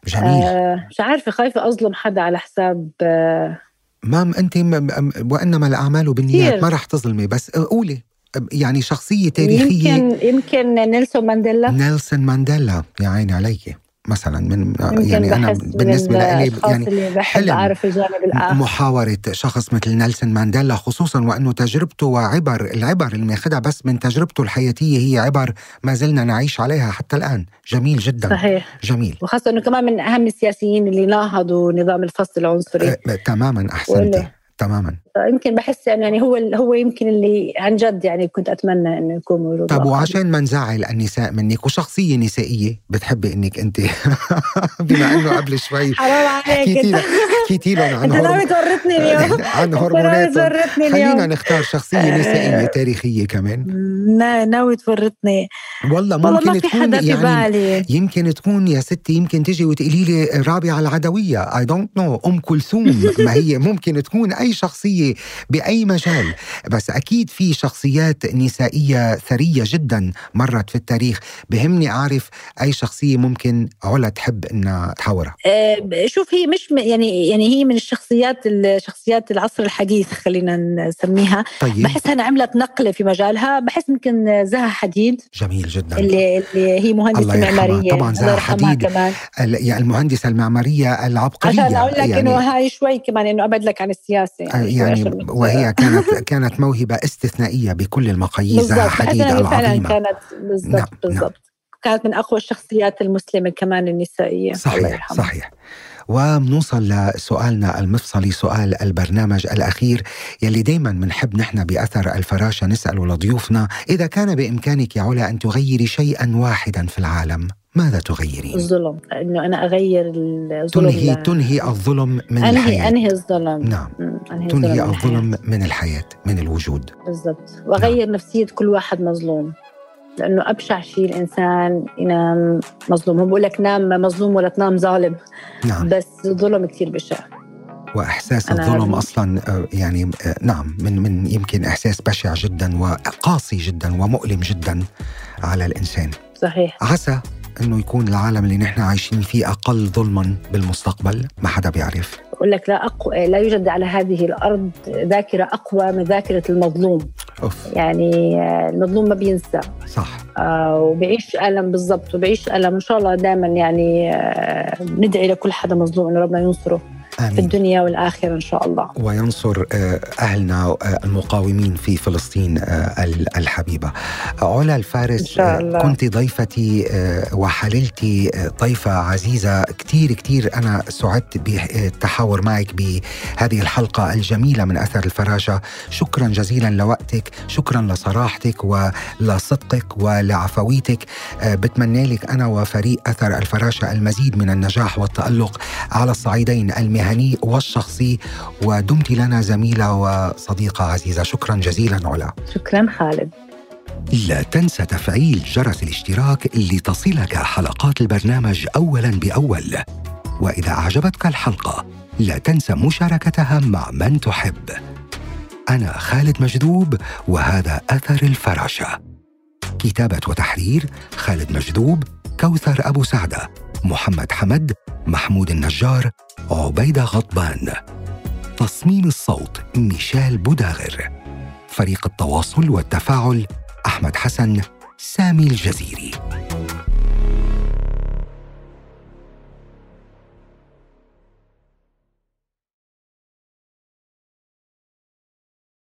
جميل. آه مش عارفة خايفة أظلم حدا على حساب آه. مام أنت وإنما الأعمال بالنيات ما رح تظلمي بس قولي يعني شخصية تاريخية. يمكن يمكن نيلسون مانديلا. نيلسون مانديلا يا عيني عليكي. مثلا من يعني أنا بالنسبة لي يعني حلم. أعرف الجانب الآخر. محاورة شخص مثل نيلسون مانديلا خصوصا وأنه تجربته وعبر العبر اللي ماخذها بس من تجربته الحياتية هي عبر ما زلنا نعيش عليها حتى الآن. جميل جدا. صحيح. جميل. وخاصة إنه كمان من أهم السياسيين اللي ناهضوا نظام الفصل العنصري. أه تماما احسنتي تماما. يمكن بحس يعني هو هو يمكن اللي عن جد يعني كنت أتمنى إنه يكون موجود. طب وعشان ما نزعل النساء منك وشخصية نسائية بتحبي إنك أنت؟ (laughs) بما إنه قبل شوي. (laughs) حرام عليك. حكيتي لهم عن أنت (laughs) اليوم؟ عن هرمونات. خلينا نختار شخصية نسائية تاريخية كمان. ناوي تورطني. والله ممكن تكون يعني بالي. يمكن تكون يا ستي يمكن تجي وتقولي لي رابعه العدوية. I don't know أم كلثوم. ما هي ممكن تكون أي شخصية شخصيه بأي مجال. بس أكيد في شخصيات نسائية ثرية جدا مرت في التاريخ. بهمني أعرف أي شخصية ممكن علا تحب إنها تحاورها. أه شوف هي مش يعني يعني هي من الشخصيات الشخصيات العصر الحديث خلينا نسميها. طيب. بحسها انها عملت نقلة في مجالها. بحس يمكن زها حديد. جميل جدا. اللي, اللي هي مهندسة معماريه طبعا زها حديد. كمان. المهندسة المعمارية العبقرية عشان أقول لك يعني. انه هاي شوي كمان إنه أبعد لك عن السياسة يعني, يعني وهي كانت (laughs) كانت موهبة استثنائية بكل المقاييس حديد العظيمة. كانت بالضبط نعم. بالضبط. نعم. كانت من أقوى الشخصيات المسلمة كمان النسائية صحيح صحيح. وبنوصل لسؤالنا المفصلي سؤال البرنامج الأخير يلي دايما بنحب نحن بأثر الفراشة نسأله لضيوفنا إذا كان بإمكانك يا علا أن تغيري شيئا واحدا في العالم. ماذا تغيرين؟ الظلم. إنه أنا أغير الظلم تنهي تنهي الظلم من أنهي الحياة. أنهي الظلم. نعم. أنهي تنهي الظلم, الظلم من الحياة من الوجود. بالضبط. وأغير نعم. نفسية كل واحد مظلوم. لأنه أبشع شيء الإنسان ينام مظلوم. هو بقول لك نام مظلوم ولا تنام ظالم. نعم. بس الظلم كثير بشع. وإحساس الظلم أصلا آه، يعني آه، نعم من من يمكن إحساس بشع جدا وقاسي جدا ومؤلم جدا على الإنسان. صحيح. عسى إنه يكون العالم اللي نحن عايشين فيه أقل ظلما بالمستقبل؟ ما حدا بيعرف. بقول لك لا أقوى لا يوجد على هذه الأرض ذاكرة أقوى من ذاكرة المظلوم. أوف. يعني آه، المظلوم ما بينسى. صح. آه وبيعيش ألم بالضبط وبيعيش ألم. ان شاء الله دائما يعني آه ندعي لكل حدا مظلوم إنه ربنا ينصره. آمين. في الدنيا والآخرة إن شاء الله. وينصر آه، أهلنا آه، المقاومين في فلسطين آه، الحبيبة. علا الفارس إن شاء الله. كنت ضيفتي وحللتي ضيفة عزيزة كتير كتير. أنا سعدت بالتحاور معك بهذه الحلقة الجميلة من أثر الفراشة. شكرا جزيلا لوقتك شكرا لصراحتك ولصدقك ولعفويتك. بتمنى لك أنا وفريق أثر الفراشة المزيد من النجاح والتألق على الصعيدين المهني المهني والشخصي ودمت لنا زميلة وصديقة عزيزة. شكرا جزيلا علا. شكرا خالد. لا تنسى تفعيل جرس الاشتراك لتصلك حلقات البرنامج أولا بأول. وإذا أعجبتك الحلقة لا تنسى مشاركتها مع من تحب. أنا خالد مجذوب وهذا أثر الفراشة. كتابة وتحرير خالد مجذوب كوثر أبو سعدة. محمد حمد محمود النجار عبيدة غضبان. تصميم الصوت ميشيل بوداغر. فريق التواصل والتفاعل أحمد حسن سامي الجزيري.